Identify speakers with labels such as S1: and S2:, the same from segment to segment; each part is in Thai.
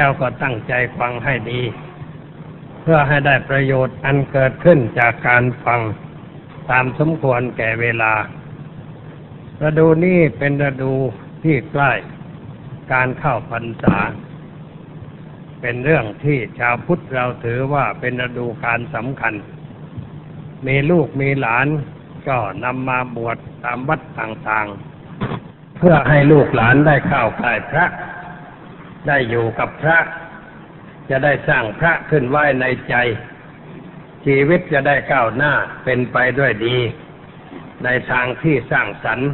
S1: แล้วก็ตั้งใจฟังให้ดี เพื่อให้ได้ประโยชน์อันเกิดขึ้นจากการฟังตามสมควรแก่เวลาฤดูนี้เป็นฤดูที่ใกล้การเข้าพรรษา เป็นเรื่องที่ชาวพุทธเราถือว่าเป็นฤดูการสำคัญ มีลูกมีหลานก็นำมาบวชตามวัดต่างๆ เพื่อให้ลูกหลานได้เข้าใกล้พระ ได้อยู่กับพระ จะได้สร้างพระขึ้นไว้ในใจ ชีวิตจะได้ก้าวหน้าเป็นไปด้วยดี ในทางที่สร้างสรรค์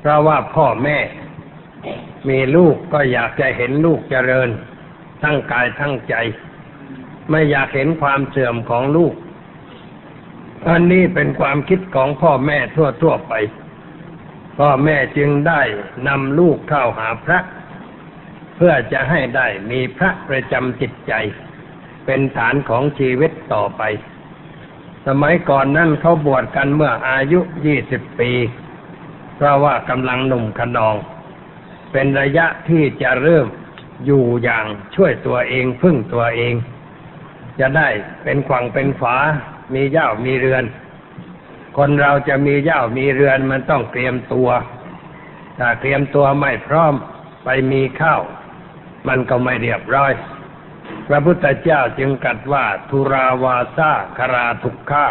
S1: เพราะว่าพ่อแม่ มีลูกก็อยากจะเห็นลูกเจริญ ทั้งกายทั้งใจ ไม่อยากเห็นความเสื่อมของลูกอันนี้เป็นความคิดของพ่อแม่ทั่วๆไป พ่อแม่จึงได้นำลูกเข้าหาพระ พื่อจะให้ได้มีพระประจำจิตใจ เป็นฐานของชีวิตต่อไป สมัยก่อนนั่นเขาบวชกันเมื่ออายุยี่สิบปี เพราะว่ากำลังหนุ่มขนอง เป็นระยะที่จะเริ่มอยู่อย่างช่วยตัวเองพึ่งตัวเอง จะได้เป็นขวังเป็นฝา มีเย่ามีเรือน คนเราจะมีเย่ามีเรือนมันต้องเตรียมตัว ถ้าเตรียมตัวไม่พร้อมไปมีข้าว มันก็ไม่เรียบร้อย พระพุทธเจ้าจึงกัดว่าทุราวาซาคาราทุกขา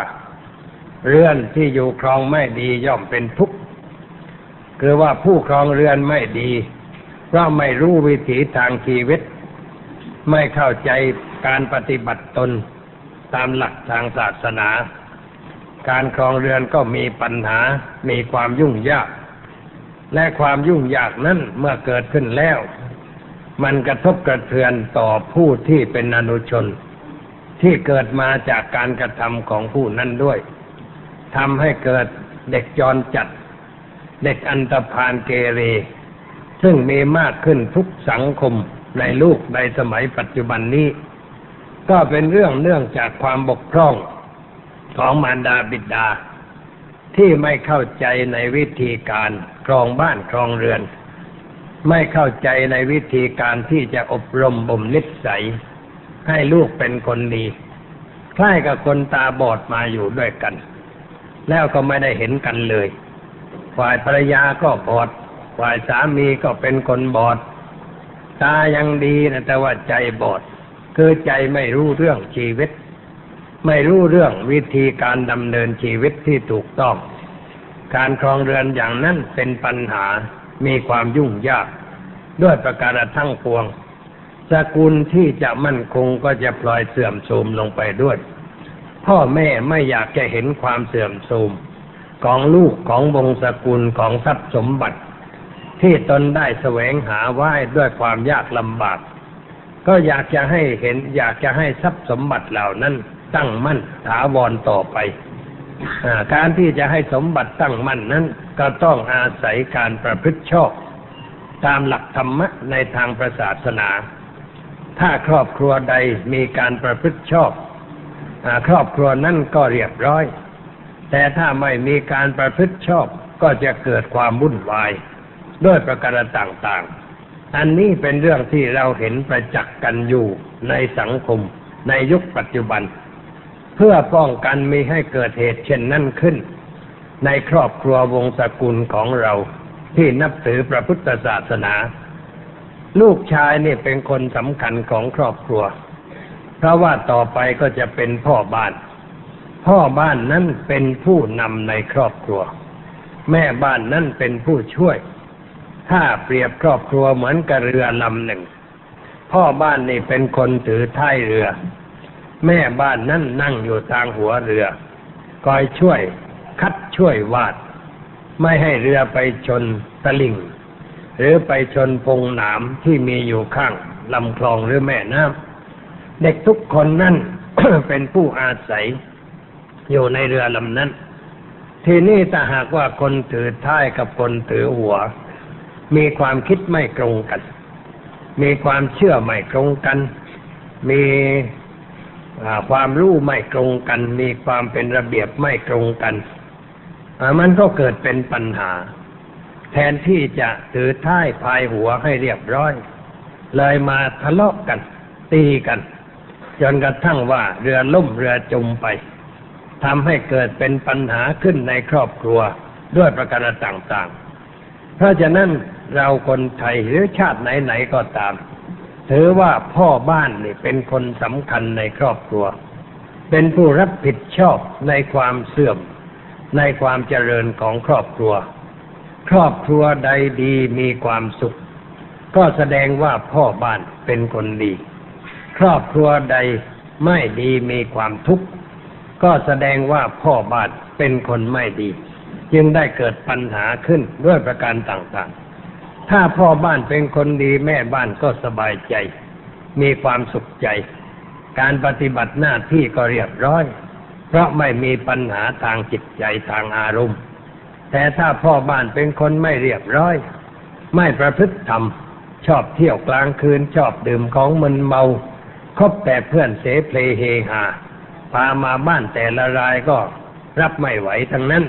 S1: เรือนที่อยู่ครองไม่ดีย่อมเป็นทุกข์คือว่าผู้ครองเรือนไม่ดีเพราะไม่รู้วิถีทางชีวิต ไม่เข้าใจการปฏิบัติตนตามหลักทางศาสนา การครองเรือนก็มีปัญหา มีความยุ่งยาก และความยุ่งยากนั้นเมื่อเกิดขึ้นแล้ว มันกระทบกระเทือนต่อผู้ที่เป็นอนุชน ที่เกิดมาจากการกระทำของผู้นั้นด้วยทำให้เกิดเด็กจรจัด เด็กอันตพานเกเร ซึ่งมีมากขึ้นทุกสังคมในลูกในสมัยปัจจุบันนี้ ก็เป็นเรื่องเนื่องจากความบกพร่องของมารดาบิดา ที่ไม่เข้าใจในวิธีการครองบ้านครองเรือน ไม่เข้าใจในวิธีการที่จะอบรมบ่มนิสัย ให้ลูกเป็นคนดีคล้ายกับคนตาบอดมาอยู่ด้วยกัน แล้วก็ไม่ได้เห็นกันเลย ฝ่ายภรรยาก็บอด ฝ่ายสามีก็เป็นคนบอด ตายังดีนะแต่ว่าใจบอด คือใจไม่รู้เรื่องชีวิต ไม่รู้เรื่องวิธีการดำเนินชีวิตที่ถูกต้อง การครองเรือนอย่างนั้นเป็นปัญหา มีความยุ่งยาก ด้วยประการทั้งปวง สกุลที่จะมั่นคงก็จะพลอยเสื่อมโทรมลงไปด้วย พ่อแม่ไม่อยากจะเห็นความเสื่อมโทรมของลูกของวงศกุลของทรัพย์สมบัติ ที่ตนได้แสวงหาไว้ด้วยความยากลำบาก ก็อยากจะให้เห็น อยากจะให้ทรัพย์สมบัติเหล่านั้นตั้งมั่นถาวรต่อไป การที่จะให้สมบัติตั้งมั่นนั้น ก็ต้องอาศัยการประพฤติชอบ ตามหลักธรรมะในทางพระศาสนา ถ้าครอบครัวใดมีการประพฤติชอบอครอบครัวนั้นก็เรียบร้อย แต่ถ้าไม่มีการประพฤติชอบก็จะเกิดความวุ่นวายด้วยประการต่างๆ อันนี้เป็นเรื่องที่เราเห็นประจักษ์กันอยู่ในสังคมในยุคปัจจุบัน เพื่อป้องกันไม่ให้เกิดเหตุเช่นนั้นขึ้น ในครอบครัววงศกุลของเราที่นับถือพระพุทธศาสนา ลูกชายนี่เป็นคนสำคัญของครอบครัว เพราะว่าต่อไปก็จะเป็นพ่อบ้าน พ่อบ้านนั้นเป็นผู้นำในครอบครัว แม่บ้านนั้นเป็นผู้ช่วย ถ้าเปรียบครอบครัวเหมือนกับเรือลำหนึ่ง พ่อบ้านนี่เป็นคนถือท้ายเรือ แม่บ้านนั่นนั่งอยู่ทางหัวเรือคอยช่วย คัดช่วยวาด ไม่ให้เรือไปชนตะลิ่ง หรือไปชนพงหนามที่มีอยู่ข้างลำคลองหรือแม่น้ำเด็กทุกคนนั่นเป็นผู้อาศัย อยู่ในเรือลำนั้น ทีนี้ถ้าหากว่าคนถือท้ายกับคนถือหัว มีความคิดไม่ตรงกัน มีความเชื่อไม่ตรงกัน มี ความรู้ไม่ตรงกัน มีความเป็นระเบียบไม่ตรงกันมันก็เกิดเป็นปัญหา แทนที่จะถือท้ายพายหัวให้เรียบร้อย เลยมาทะเลาะกัน ตีกัน จนกระทั่งว่าเรือล่มเรือจมไปทำให้เกิดเป็นปัญหาขึ้นในครอบครัวด้วยประการต่างๆ เพราะฉะนั้นเราคนไทยหรือชาติไหนๆก็ตาม ถือว่าพ่อบ้านนี่เป็นคนสำคัญในครอบครัว เป็นผู้รับผิดชอบในความเสื่อม ในความเจริญของครอบครัว ครอบครัวใดดีมีความสุข ก็แสดงว่าพ่อบ้านเป็นคนดี ครอบครัวใดไม่ดีมีความทุกข์ก็แสดงว่าพ่อบ้านเป็นคนไม่ดี จึงได้เกิดปัญหาขึ้นด้วยประการต่างๆ ถ้าพ่อบ้านเป็นคนดีแม่บ้านก็สบายใจ มีความสุขใจ การปฏิบัติหน้าที่ก็เรียบร้อย เพราะไม่มีปัญหาทางจิตใจทางอารมณ์ แต่ถ้าพ่อบ้านเป็นคนไม่เรียบร้อย ไม่ประพฤติธรรม ชอบเที่ยวกลางคืนชอบดื่มของมึนเมาคบแต่เพื่อนเสเพลเฮฮาพามาบ้านแต่ละรายก็รับไม่ไหวทั้งนั้น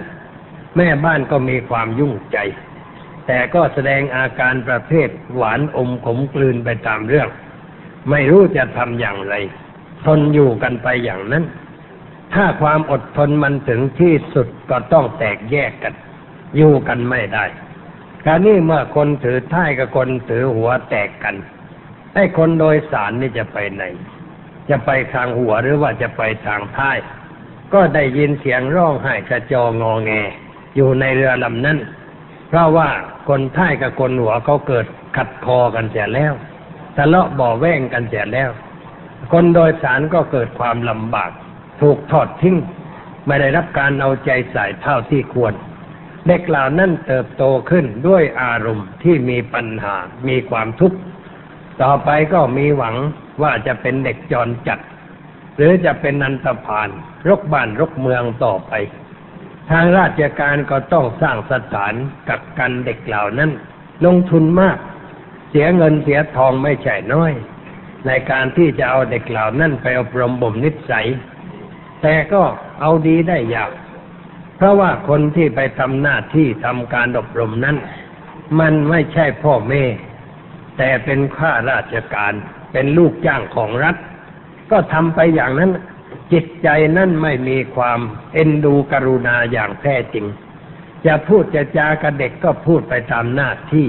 S1: แม่บ้านก็มีความยุ่งใจ แต่ก็แสดงอาการประเภทหวานอมขมกลืนไปตามเรื่อง ไม่รู้จะทำอย่างไร ทนอยู่กันไปอย่างนั้น ถ้าความอดทนมันถึงที่สุดก็ต้องแตกแยกกัน อยู่กันไม่ได้การนี้เมื่อคนถือท้ายกับคนถือหัวแตกกันไอ้คนโดยสารนี่จะไปไหน จะไปทางหัวหรือว่าจะไปทางท้าย ก็ได้ยินเสียงร้องไห้กระจองอแง อยู่ในเรือลำนั้น เพราะว่าคนท้ายกับคนหัวเขาเกิดขัดคอกันเสียแล้วทะเลาะบ่อแว่งกันเสียแล้ว คนโดยสารก็เกิดความลำบาก ถูกทอดทิ้ง ไม่ได้รับการเอาใจใส่เท่าที่ควร เด็กเหล่านั้นเติบโตขึ้นด้วยอารมณ์ที่มีปัญหา มีความทุกข์ ต่อไปก็มีหวังว่าจะเป็นเด็กจรจัด หรือจะเป็นนันตพานรกบ้านรกเมืองต่อไป ทางราชการก็ต้องสร้างสถานกักกันเด็กเหล่านั้น ลงทุนมาก เสียเงินเสียทองไม่ใช่น้อย ในการที่จะเอาเด็กเหล่านั้นไปอบรมบ่มนิสัย แต่ก็เอาดีได้ยาก เพราะว่าคนที่ไปทำหน้าที่ทำการอบรมนั้น มันไม่ใช่พ่อแม่ แต่เป็นข้าราชการเป็นลูกจ้างของรัฐ ก็ทำไปอย่างนั้น จิตใจนั่นไม่มีความเอ็นดูกรุณาอย่างแท้จริง จะพูดจะจากับเด็กก็พูดไปตามหน้าที่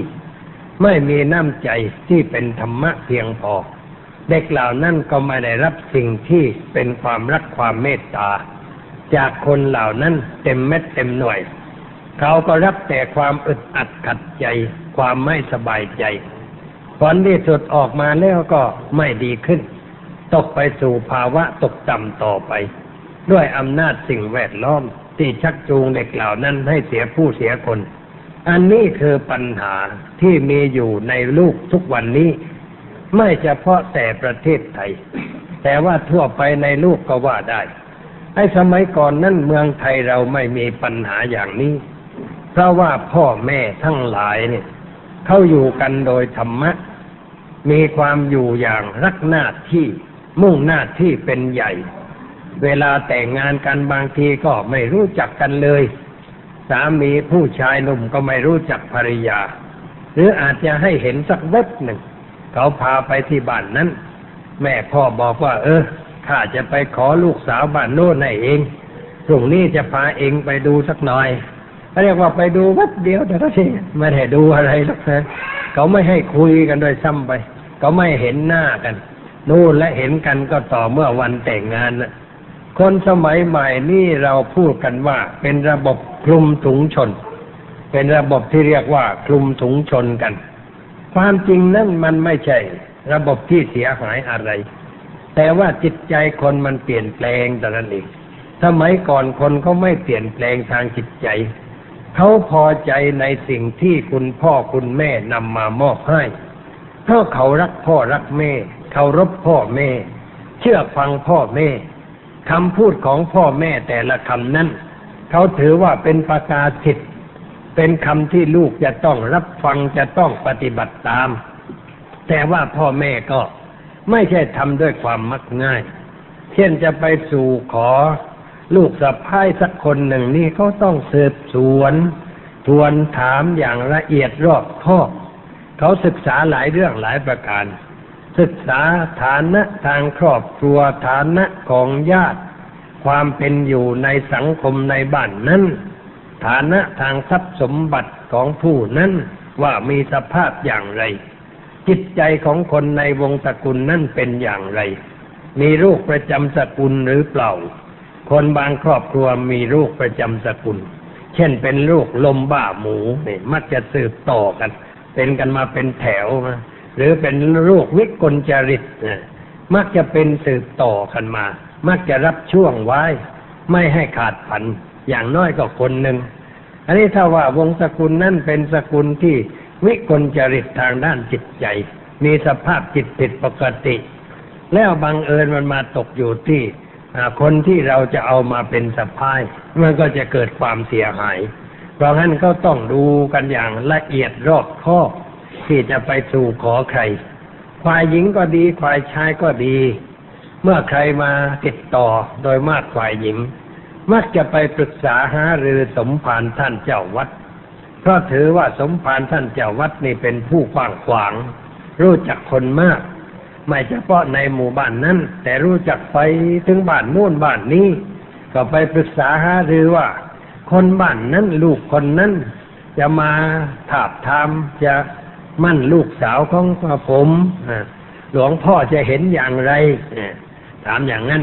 S1: ไม่มีน้ำใจที่เป็นธรรมะเพียงพอ เด็กเหล่านั้นก็ไม่ได้รับสิ่งที่เป็นความรักความเมตตา จากคนเหล่านั้นเต็มเม็ดเต็มหน่วย เขาก็รับแต่ความอึดอัดขัดใจ ความไม่สบายใจผลที่สุดออกมาแล้วก็ไม่ดีขึ้น ตกไปสู่ภาวะตกต่ำต่อไป ด้วยอำนาจสิ่งแวดล้อมที่ชักจูงเด็กเหล่านั้นให้เสียผู้เสียคน อันนี้คือปัญหาที่มีอยู่ในลูกทุกวันนี้ ไม่เฉพาะแต่ประเทศไทย แต่ว่าทั่วไปในลูกก็ว่าได้ไอ้สมัยก่อนนั้นเมืองไทยเราไม่มีปัญหาอย่างนี้ เพราะว่าพ่อแม่ทั้งหลายเนี่ยเขาอยู่กันโดยธรรมะ มีความอยู่อย่างรักหน้าที่ มุ่งหน้าที่เป็นใหญ่ เวลาแต่งงานกันบางทีก็ไม่รู้จักกันเลย สามีผู้ชายหนุ่มก็ไม่รู้จักภรรยา หรืออาจจะให้เห็นสักเว็บหนึ่ง เขาพาไปที่บ้านนั้น แม่พ่อบอกว่า เออข้าจะไปขอลูกสาวบ้านโน้นให้เองพรุ่งนี้จะพาเองไปดูสักหน่อยเรียกว่าไปดูวัดเดียวแต่ก็ใช่ไม่ได้ดูอะไรหรอกนะเขาไม่ให้คุยกันโดยซ้ำไปก็ไม่เห็นหน้ากัน นู่นและเห็นกันก็ต่อเมื่อวันแต่งงานนะคนสมัยใหม่นี่เราพูดกันว่า เป็นระบบคลุมถุงชน เป็นระบบที่เรียกว่าคลุมถุงชนกัน ความจริงนั่นมันไม่ใช่ ระบบที่เสียหายอะไร แต่ว่าจิตใจคนมันเปลี่ยนแปลงแต่นั้นเองสมัยก่อนคนเขาไม่เปลี่ยนแปลงทางจิตใจเขาพอใจในสิ่งที่คุณพ่อคุณแม่นำมามอบให้เพราะเขารักพ่อรักแม่ เคารพพ่อแม่ เชื่อฟังพ่อแม่คำพูดของพ่อแม่แต่ละคำนั้น เขาถือว่าเป็นประกาศสิทธิ์เป็นคำที่ลูกจะต้องรับฟังจะต้องปฏิบัติตาม แต่ว่าพ่อแม่ก็ไม่ใช่ทำด้วยความมักง่าย เช่นจะไปสู่ขอ ลูกสะพ้ายสักคนหนึ่งนี่เขาต้องสืบสวนทวนถามอย่างละเอียดรอบคอบเขาศึกษาหลายเรื่องหลายประการ ศึกษาฐานะทางครอบครัวฐานะของญาติ ความเป็นอยู่ในสังคมในบ้านนั้นฐานะทางทรัพย์สมบัติของผู้นั้นว่ามีสภาพอย่างไร จิตใจของคนในวงตระกูลนั่นเป็นอย่างไร มีลูกประจำสกุลหรือเปล่า คนบางครอบครัวมีลูกประจำสกุล เช่นเป็นลูกลมบ้าหมูนี่มักจะสืบต่อกัน เป็นกันมาเป็นแถวมา หรือเป็นลูกวิกลจริตนะมักจะเป็นสืบต่อกันมา มักจะรับช่วงไว้ ไม่ให้ขาดผัน อย่างน้อยก็คนหนึ่ง อันนี้ถ้าว่าวงสกุลนั่นเป็นสกุลที่วิกลจริตทางด้านจิตใจ มีสภาพจิตผิดปกติ แล้วบังเอิญมันมาตกอยู่ที่คนที่เราจะเอามาเป็นสะพาย มันก็จะเกิดความเสียหาย เพราะงั้นก็ต้องดูกันอย่างละเอียดรอบคอบ ที่จะไปสู่ขอใครฝ่ายหญิงก็ดีฝ่ายชายก็ดี เมื่อใครมาติดต่อโดยมากฝ่ายหญิง มักจะไปปรึกษาหารือสมภารท่านเจ้าวัด เพราะถือว่าสมภารท่านเจ้าวัดนี่เป็นผู้กว้างขวาง รู้จักคนมาก ไม่เฉพาะในหมู่บ้านนั้น แต่รู้จักไปถึงบ้านนู่นบ้านนี้ ก็ไปปรึกษาหารือว่า คนบ้านนั้นลูกคนนั้นจะมาถาบทามจะ มั่นลูกสาวของผมหลวงพ่อจะเห็นอย่างไรถามอย่างนั้น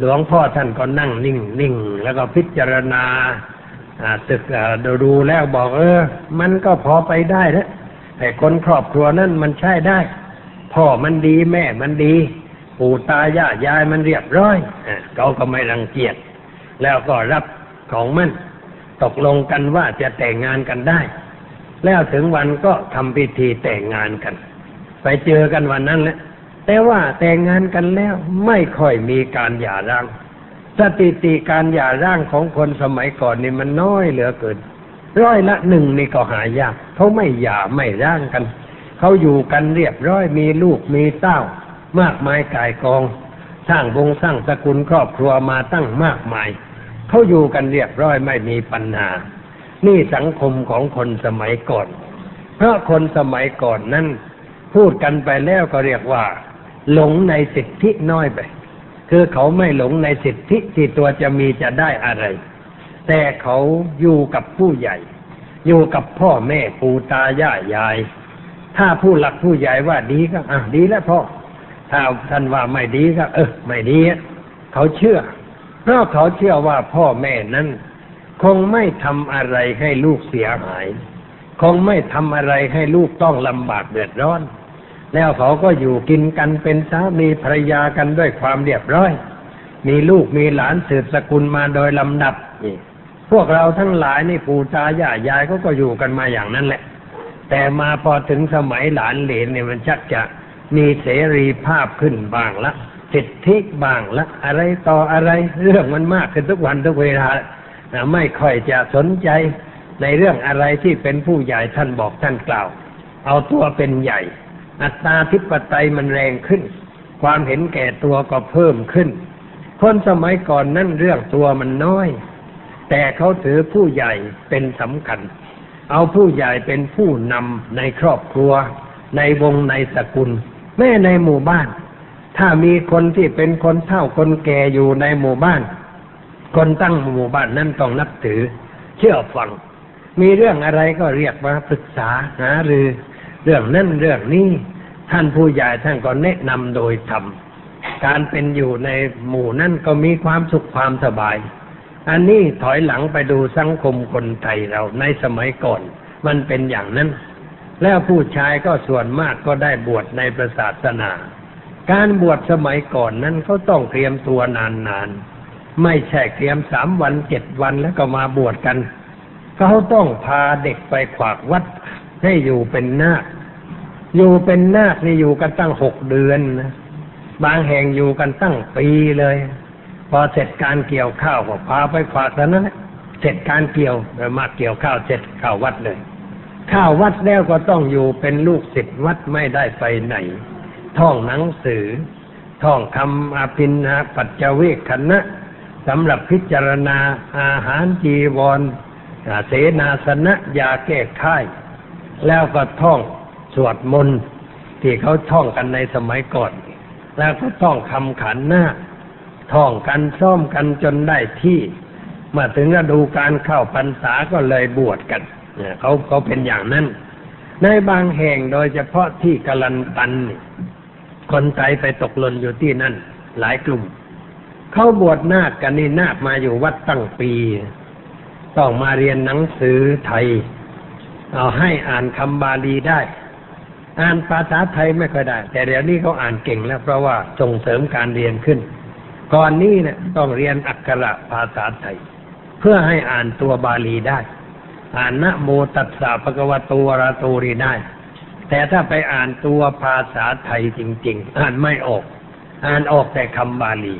S1: หลวงพ่อท่านก็นั่งนิ่งนิ่งแล้วก็พิจารณาศึกดูดูแล้วบอก เออ มันก็พอไปได้นะแต่คนครอบครัวนั้นมันใช่ได้ พ่อมันดีแม่มันดี ปู่ตายายยายมันเรียบร้อยเขาก็ไม่รังเกียจแล้วก็รับของมัน ตกลงกันว่าจะแต่งงานกันได้ แล้วถึงวันก็ทำพิธีแต่งงานกัน ไปเจอกันวันนั้นแหละแต่ว่าแต่งงานกันแล้วไม่ค่อยมีการหย่าร้างสถิติการหย่าร้างของคนสมัยก่อนนี่มันน้อยเหลือเกิน ร้อยละหนึ่งนี่ก็หายากเขาไม่หย่าไม่ร้างกัน เขาอยู่กันเรียบร้อยมีลูกมีเต้ามากมายกายกอง สร้างวงสร้างสกุลครอบครัวมาตั้งมากมาย เขาอยู่กันเรียบร้อยไม่มีปัญหา นี่สังคมของคนสมัยก่อน เพราะคนสมัยก่อนนั้น พูดกันไปแล้วก็เรียกว่า หลงในสิทธิน้อยไป คือเขาไม่หลงในสิทธิที่ตัวจะมีจะได้อะไร แต่เขาอยู่กับผู้ใหญ่ อยู่กับพ่อแม่ปู่ตายายยาย ถ้าผู้หลักผู้ใหญ่ว่าดีก็อะดีแล้วพ่อ ถ้าท่านว่าไม่ดีก็ เออ ไม่ดีเขาเชื่อ เพราะเขาเชื่อว่าพ่อแม่นั้น คงไม่ทำอะไรให้ลูกเสียหาย คงไม่ทำอะไรให้ลูกต้องลำบากเดือดร้อน แล้วเขาก็อยู่กินกันเป็นสามีภรรยากันด้วยความเรียบร้อย มีลูกมีหลานสืบสกุลมาโดยลำดับนี่พวกเราทั้งหลายนี่ปู่ตายายยายเขาก็อยู่กันมาอย่างนั้นแหละ แต่มาพอถึงสมัยหลานเหลนเนี่ยมันชักจะมีเสรีภาพขึ้นบ้างละสิทธิบ้างละอะไรต่ออะไรเรื่องมันมากขึ้นทุกวันทุกเวลา ไม่ค่อยจะสนใจในเรื่องอะไรที่เป็นผู้ใหญ่ท่านบอกท่านกล่าว เอาตัวเป็นใหญ่ อัตตาธิปไตยมันแรงขึ้น ความเห็นแก่ตัวก็เพิ่มขึ้น คนสมัยก่อนนั่นเรื่องตัวมันน้อย แต่เขาถือผู้ใหญ่เป็นสำคัญ เอาผู้ใหญ่เป็นผู้นำในครอบครัว ในวงในสกุล แม่ในหมู่บ้าน ถ้ามีคนที่เป็นคนเฒ่าคนแก่อยู่ในหมู่บ้าน คนตั้งหมู่บ้านนั้นต้องนับถือ เชื่อฟัง มีเรื่องอะไรก็เรียกมาปรึกษาหารือเรื่องนั่นเรื่องนี้ท่านผู้ใหญ่ท่านก็แนะนำโดยธรรมการเป็นอยู่ในหมู่นั่นก็มีความสุขความสบาย อันนี้ถอยหลังไปดูสังคมคนไทยเราในสมัยก่อน มันเป็นอย่างนั้น แล้วผู้ชายก็ส่วนมากก็ได้บวชในประศาสนา การบวชสมัยก่อนนั้นเขาต้องเตรียมตัวนานๆ ไม่ใช่เตรียมสามวันเจ็ดวันแล้วก็มาบวชกัน เขาต้องพาเด็กไปขวากวัดให้อยู่เป็นนาคอยู่เป็นนาคนี่อยู่กันตั้งหกเดือนนะบางแห่งอยู่กันตั้งปีเลย พอเสร็จการเกี่ยวข้าวก็พาไปฝากแล้วนั้นะเสร็จการเกี่ยวเออมาเกี่ยวข้าวเสร็จข้าววัดเลยข้าววัดแล้วก็ต้องอยู่เป็นลูกศิษย์วัดไม่ได้ไปไหน ท่องหนังสือ ท่องคำอภินาปัจจเวกคณะ สำหรับพิจารณาอาหารจีวรเสนาสนะยาแก้ไข้แล้วก็ท่องสวดมนต์ที่เขาท่องกันในสมัยก่อน แล้วก็ท่องคำขันหน้า ท่องกันซ่อมกันจนได้ที่มื่อถึงฤดูการเข้าพรรษาก็เลยบวชกันเขาเขาเป็นอย่างนั้น ในบางแห่งโดยเฉพาะที่กลันตัน คนไทยไปตกหล่นอยู่ที่นั่น หลายกลุ่ม เขาบวชนาคกันนี่นาคมาอยู่วัดตั้งปี ต้องมาเรียนหนังสือไทย เอาให้อ่านคำบาลีได้ อ่านภาษาไทยไม่ค่อยได้ แต่เดี๋ยวนี้เขาอ่านเก่งแล้ว เพราะว่าส่งเสริมการเรียนขึ้น ก่อนนี้เนี่ยต้องเรียนอักขระภาษาไทย เพื่อให้อ่านตัวบาลีได้ อ่านนะโมตัสสะภะคะวะโตอะระโตรีได้ แต่ถ้าไปอ่านตัวภาษาไทยจริง ๆ อ่านไม่ออก อ่านออกแต่คำบาลี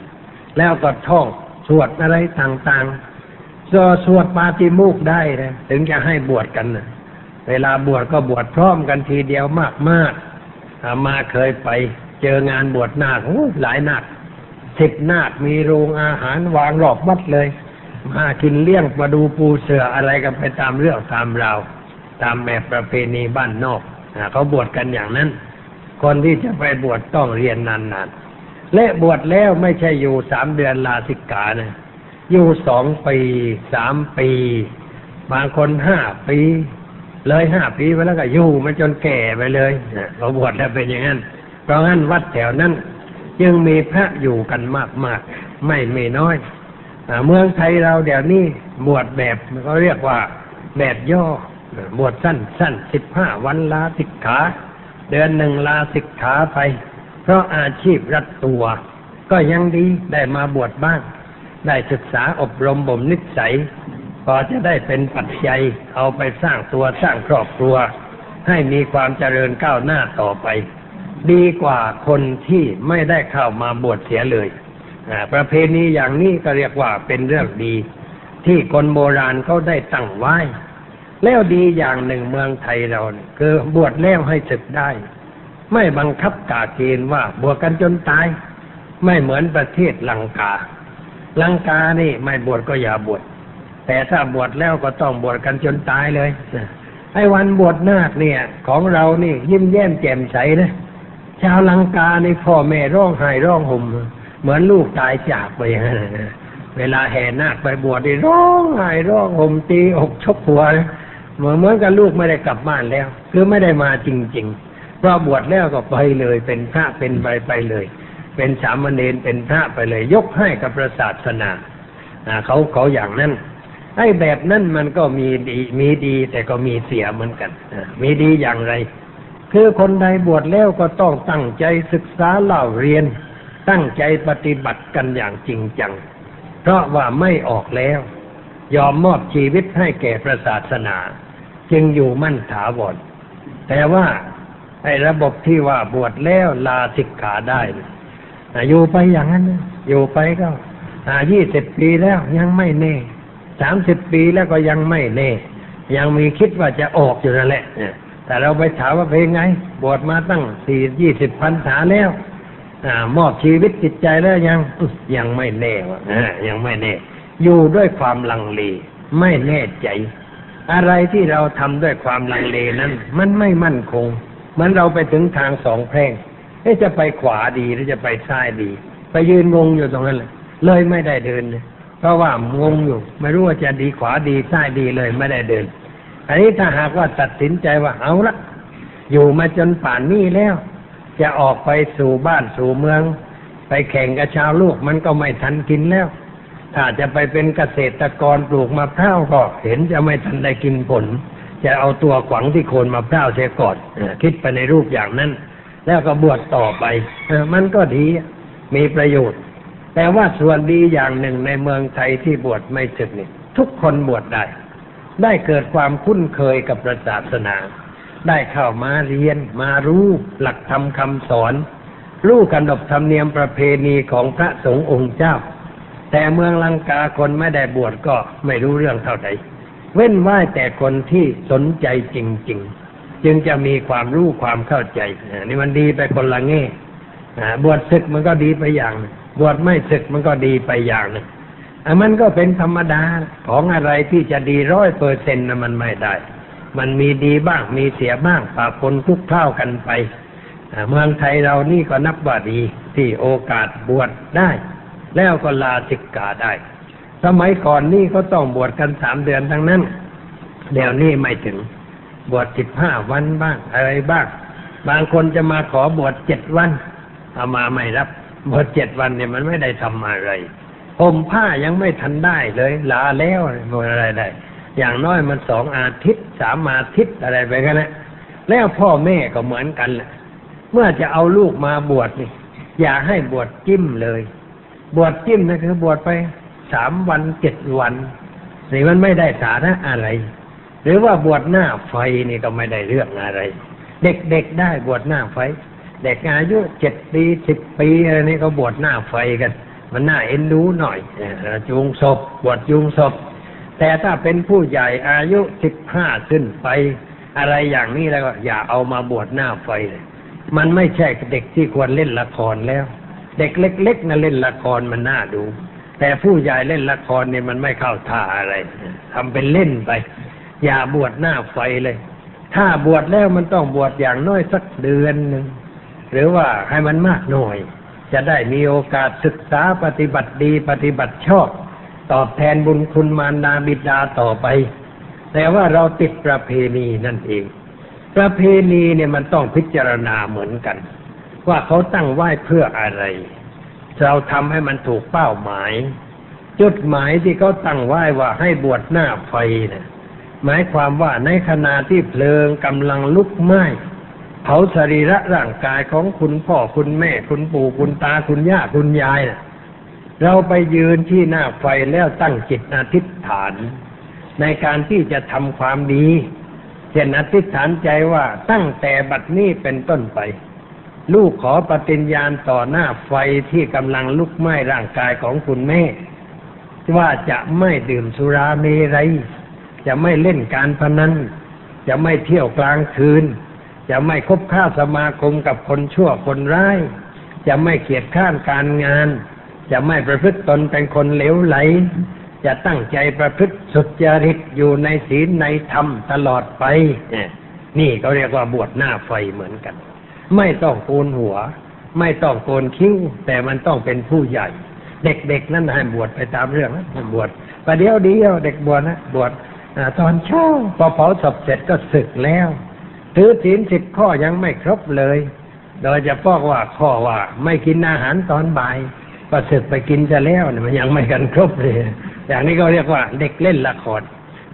S1: แล้วก็ท่องสวดอะไรต่างๆก็สวดปาติโมกได้นะถึงจะให้บวชกันนะเวลาบวชก็บวชพร้อมกันทีเดียวมากๆอามาเคยไป เจองานบวชนาคหลายนาคสิบนาคมีโรงอาหารวางรอบวัดเลย มากินเลี้ยงมาดูปูเสืออะไรกันไปตามเรื่องตามราวตามแบบประเพณีบ้านนอกอเขาบวชกันอย่างนั้น คนที่จะไปบวชต้องเรียนนานๆ และบวชแล้วไม่ใช่อยู่สามเดือนลาสิกขานะ อยู่สองปีสามปีบางคนห้าปี เลยห้าปีไปแล้วก็อยู่มาจนแก่ไปเลยอะเขาบวชแล้วเป็นอย่างนั้น เพราะงั้นวัดแถวนั้นจึงมีพระอยู่กันมากๆไม่ไม่น้อยอเมืองไทยเราเดี๋ยวนี้บวชแบบเขาเรียกว่าแบบย่อบวชสั้นสั้นสิบห้าวันลาสิกขา เดือนหนึ่งลาสิกขาไป เพราะอาชีพรัดตัว ก็ยังดีได้มาบวชบ้าง ได้ศึกษาอบรมบ่มนิสัยพอจะได้เป็นปัจจัยเอาไปสร้างตัวสร้างครอบครัว ให้มีความเจริญก้าวหน้าต่อไป ดีกว่าคนที่ไม่ได้เข้ามาบวชเสียเลยอ่าประเพณีอย่างนี้ก็เรียกว่าเป็นเรื่องดี ที่คนโบราณเขาได้ตั้งไว้ แล้วดีอย่างหนึ่งเมืองไทยเราเนี่ยคือ บวชแล้วให้ศึกได้ ไม่บังคับกาเกณฑ์ว่าบวชกันจนตาย ไม่เหมือนประเทศลังกา ลังกานี่ไม่บวชก็อย่าบวชแต่ถ้าบวชแล้วก็ต้องบวชกันจนตายเลยไอ้วันบวชนาคเนี่ย ของเรานี่ยิ้มแย้มแจ่มใสนะชาวลังกาในพ่อแม่ร้องไห้ร้องห่มเหมือนลูกตายจากไปอย่างนั้นนะเวลาแห่นาคไปบวชนี่ร้องไห้ร้องห่มตีอกชกหัวเหมือนเหมือนกับลูกไม่ได้กลับบ้านแล้ว คือไม่ได้มาจริง ๆ พราบวชแล้วก็ไปเลยเป็นพระเป็นไปไปเลย เป็นสามเณรเป็นพระไปเลย ยกให้กับพระศาสนาเขาเขาอย่างนั้นไอ้แบบนั้นมันก็มีดีมีดีแต่ก็มีเสียเหมือนกันมีดีอย่างไร คือคนใดบวชแล้วก็ต้องตั้งใจศึกษาเล่าเรียน ตั้งใจปฏิบัติกันอย่างจริงจัง เพราะว่าไม่ออกแล้ว ยอมมอบชีวิตให้แก่พระศาสนา จึงอยู่มั่นถาวรแต่ว่า ไอ้ระบบที่ว่าบวชแล้วลาสิกขาได้เนี่ยอะอยู่ไปอย่างนั้นอยู่ไปก็ยี่สิบปีแล้วยังไม่แน่สามสิบปีแล้วก็ยังไม่แน่ยังมีคิดว่าจะออกอยู่นั่นแหละแต่เราไปถามว่าเป็นไง บวชมาตั้งสี่ยี่สิบพันษาแล้วอามอบชีวิตจิตใจแล้วยังยังไม่แน่วะยังไม่แน่ อยู่ด้วยความลังเล ไม่แน่ใจ อะไรที่เราทำด้วยความลังเลนั้น มันไม่มั่นคง มันเราไปถึงทางสองแพร่งจะไปขวาดีหรือจะไปซ้ายดี ไปยืนงงอยู่ตรงนั้นเลยเลยไม่ได้เดินเลยเพราะว่างงอยู่ ไม่รู้ว่าจะดีขวาดีซ้ายดีเลยไม่ได้เดิน อันนี้ถ้าหากว่าตัดสินใจว่าเอาละอยู่มาจนป่านนี้แล้ว จะออกไปสู่บ้านสู่เมือง ไปแข่งกับชาวลูกมันก็ไม่ทันกินแล้ว ถ้าจะไปเป็นเกษตรกรปลูกมะพร้าวก็เห็นจะไม่ทันได้กินผล จะเอาตัวขวางที่โคนมะพร้าวเสียก่อนอคิดไปในรูปอย่างนั้น แล้วก็บวชต่อไปอมันก็ดีมีประโยชน์ แต่ว่าส่วนดีอย่างหนึ่งในเมืองไทยที่บวชไม่ศึกนี่ทุกคนบวชได้ ได้เกิดความคุ้นเคยกับพระศาสนา ได้เข้ามาเรียนมารู้หลักธรรมคำสอนรู้กันดบธรรมเนียมประเพณีของพระสงฆ์องค์เจ้า แต่เมืองลังกาคนไม่ได้บวชก็ไม่รู้เรื่องเท่าไหร่ เว้นไว้แต่คนที่สนใจจริง ๆ จึงจะมีความรู้ความเข้าใจนี่มันดีไปคนละแง่บวชศึกมันก็ดีไปอย่างหนึ่งบวชไม่ศึกมันก็ดีไปอย่างหนึ่งอมันก็เป็นธรรมดาของอะไรที่จะดีร้อยเปอร์เซ็นต์นะมันไม่ได้ มันมีดีบ้างมีเสียบ้างปะปนคลุกเคล้ากันไปเมืองไทยเรานี่ก็นับว่าดีที่โอกาสบวชได้ แล้วก็ลาสิกขาได้ สมัยก่อนนี่ก็ต้องบวชกันสามเดือนทั้งนั้น เดี๋ยวนี้ไม่ถึง บวชสิบห้าวันบ้าง อะไรบ้าง บางคนจะมาขอบวชเจ็ดวันเอามาไม่รับ บวชเจ็ดวันเนี่ยมันไม่ได้ทำอะไรห่มผ้ายังไม่ทันได้เลยลาแล้วบวชอะไรได้ อย่างน้อยมันสองอาทิตย์สามอาทิตย์อะไรไปกันนะแล้วพ่อแม่ก็เหมือนกันแหละเมื่อจะเอาลูกมาบวชนี่ อย่าให้บวชจิ้มเลย บวชจิ้มนะคือบวชไป สามวันเจ็ดวันนี่มันไม่ได้สาระอะไร หรือว่าบวชหน้าไฟนี่ก็ไม่ได้เรื่องอะไร เด็กๆได้บวชหน้าไฟ เด็กอายุเจ็ดปีสิบปีอะไรนี่ก็บวชหน้าไฟกัน มันน่าเอ็นดูหน่อยจูงศพบวชจูงศพแต่ถ้าเป็นผู้ใหญ่อายุสิบห้าขึ้นไป อะไรอย่างนี้แล้วก็อย่าเอามาบวชหน้าไฟเลยมันไม่ใช่เด็กที่ควรเล่นละครแล้ว เด็กเล็กๆนะเล่นละครมันน่าดู แต่ผู้ใหญ่เล่นละครเนี่ยมันไม่เข้าท่าอะไรทำเป็นเล่นไป อย่าบวชหน้าไฟเลย ถ้าบวชแล้วมันต้องบวชอย่างน้อยสักเดือนหนึ่งหรือว่าให้มันมากหน่อย จะได้มีโอกาสศึกษาปฏิบัติดีปฏิบัติชอบ ตอบแทนบุญคุณมารดาบิดาต่อไป แต่ว่าเราติดประเพณีนั่นเอง ประเพณีเนี่ยมันต้องพิจารณาเหมือนกัน ว่าเขาตั้งไหว้เพื่ออะไร เราทำให้มันถูกเป้าหมาย จุดหมายที่เขาตั้งไว้ว่าให้บวชหน้าไฟเนี่ยหมายความว่าในขณะที่เพลิงกำลังลุกไหม้เผาสรีระร่างกายของคุณพ่อคุณแม่ คุณปู่คุณตาคุณย่าคุณยายน่ะเราไปยืนที่หน้าไฟแล้วตั้งจิตอธิษฐาน ในการที่จะทำความดีเช่นอธิษฐานใจว่าตั้งแต่บัดนี้เป็นต้นไป ลูกขอปฏิญญาณต่อหน้าไฟที่กำลังลุกไหม้ร่างกายของคุณแม่ ว่าจะไม่ดื่มสุราเมรัยจะไม่เล่นการพนันจะไม่เที่ยวกลางคืน จะไม่คบค้าสมาคมกับคนชั่วคนร้าย จะไม่เกียดข้านการงาน จะไม่ประพฤติตนเป็นคนเหลวไหล จะตั้งใจประพฤติสุจริตอยู่ในศีลในธรรมตลอดไป นี่เขาเรียกว่าบวชหน้าไฟเหมือนกัน ไม่ต้องโกนหัว ไม่ต้องโกนคิ้ว แต่มันต้องเป็นผู้ใหญ่ เด็กๆนั่นให้บวชไปตามเรื่องนะบวชประเดี๋ยวเดียวเด็กบวชนะบวชตอนเช้าพอเผาศพเสร็จก็ศึกแล้วถือศีลสิบข้อยังไม่ครบเลย โดยจะพาะว่าข้อว่า ไม่กินอาหารตอนบ่ายก็ศึกไปกินจะแล้วเนี่ยมันยังไม่กันครบเลย อย่างนี้ก็เรียกว่าเด็กเล่นละคร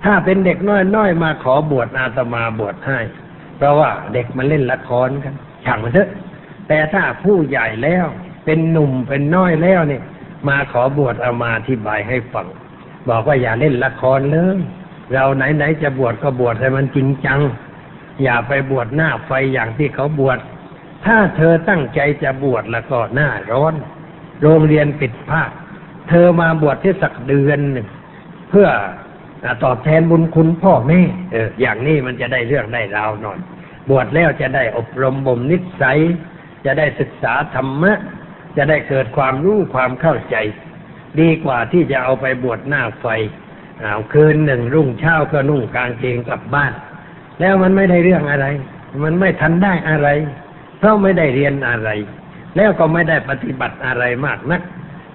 S1: ถ้าเป็นเด็กน้อยๆมาขอบวชอาตมาบวชให้ เพราะว่าเด็กมันเล่นละครกัน ช่างมันเถอะ แต่ถ้าผู้ใหญ่แล้วเป็นหนุ่มเป็นน้อยแล้วเนี่ย มาขอบวชเอามาอธิบายให้ฟัง บอกว่าอย่าเล่นละครเลยเราไหนๆจะบวชก็บวชให้มันจริงจัง อย่าไปบวชหน้าไฟอย่างที่เขาบวชถ้าเธอตั้งใจจะบวชแล้วก็หน้าร้อน โรงเรียนปิดภาค เธอมาบวชที่สักเดือนหนึ่งเพื่อตอบแทนบุญคุณพ่อแม่เอออย่างนี้มันจะได้เรื่องได้ราวหน่อย บวชแล้วจะได้อบรมบ่มนิสัย จะได้ศึกษาธรรมะ จะได้เกิดความรู้ความเข้าใจ ดีกว่าที่จะเอาไปบวชหน้าไฟเอาคืนหนึ่งรุ่งเช้าก็นุ่งกางเกงกลับบ้าน แล้วมันไม่ได้เรื่องอะไร มันไม่ทันได้อะไรเพราะไม่ได้เรียนอะไร แล้วก็ไม่ได้ปฏิบัติอะไรมากนัก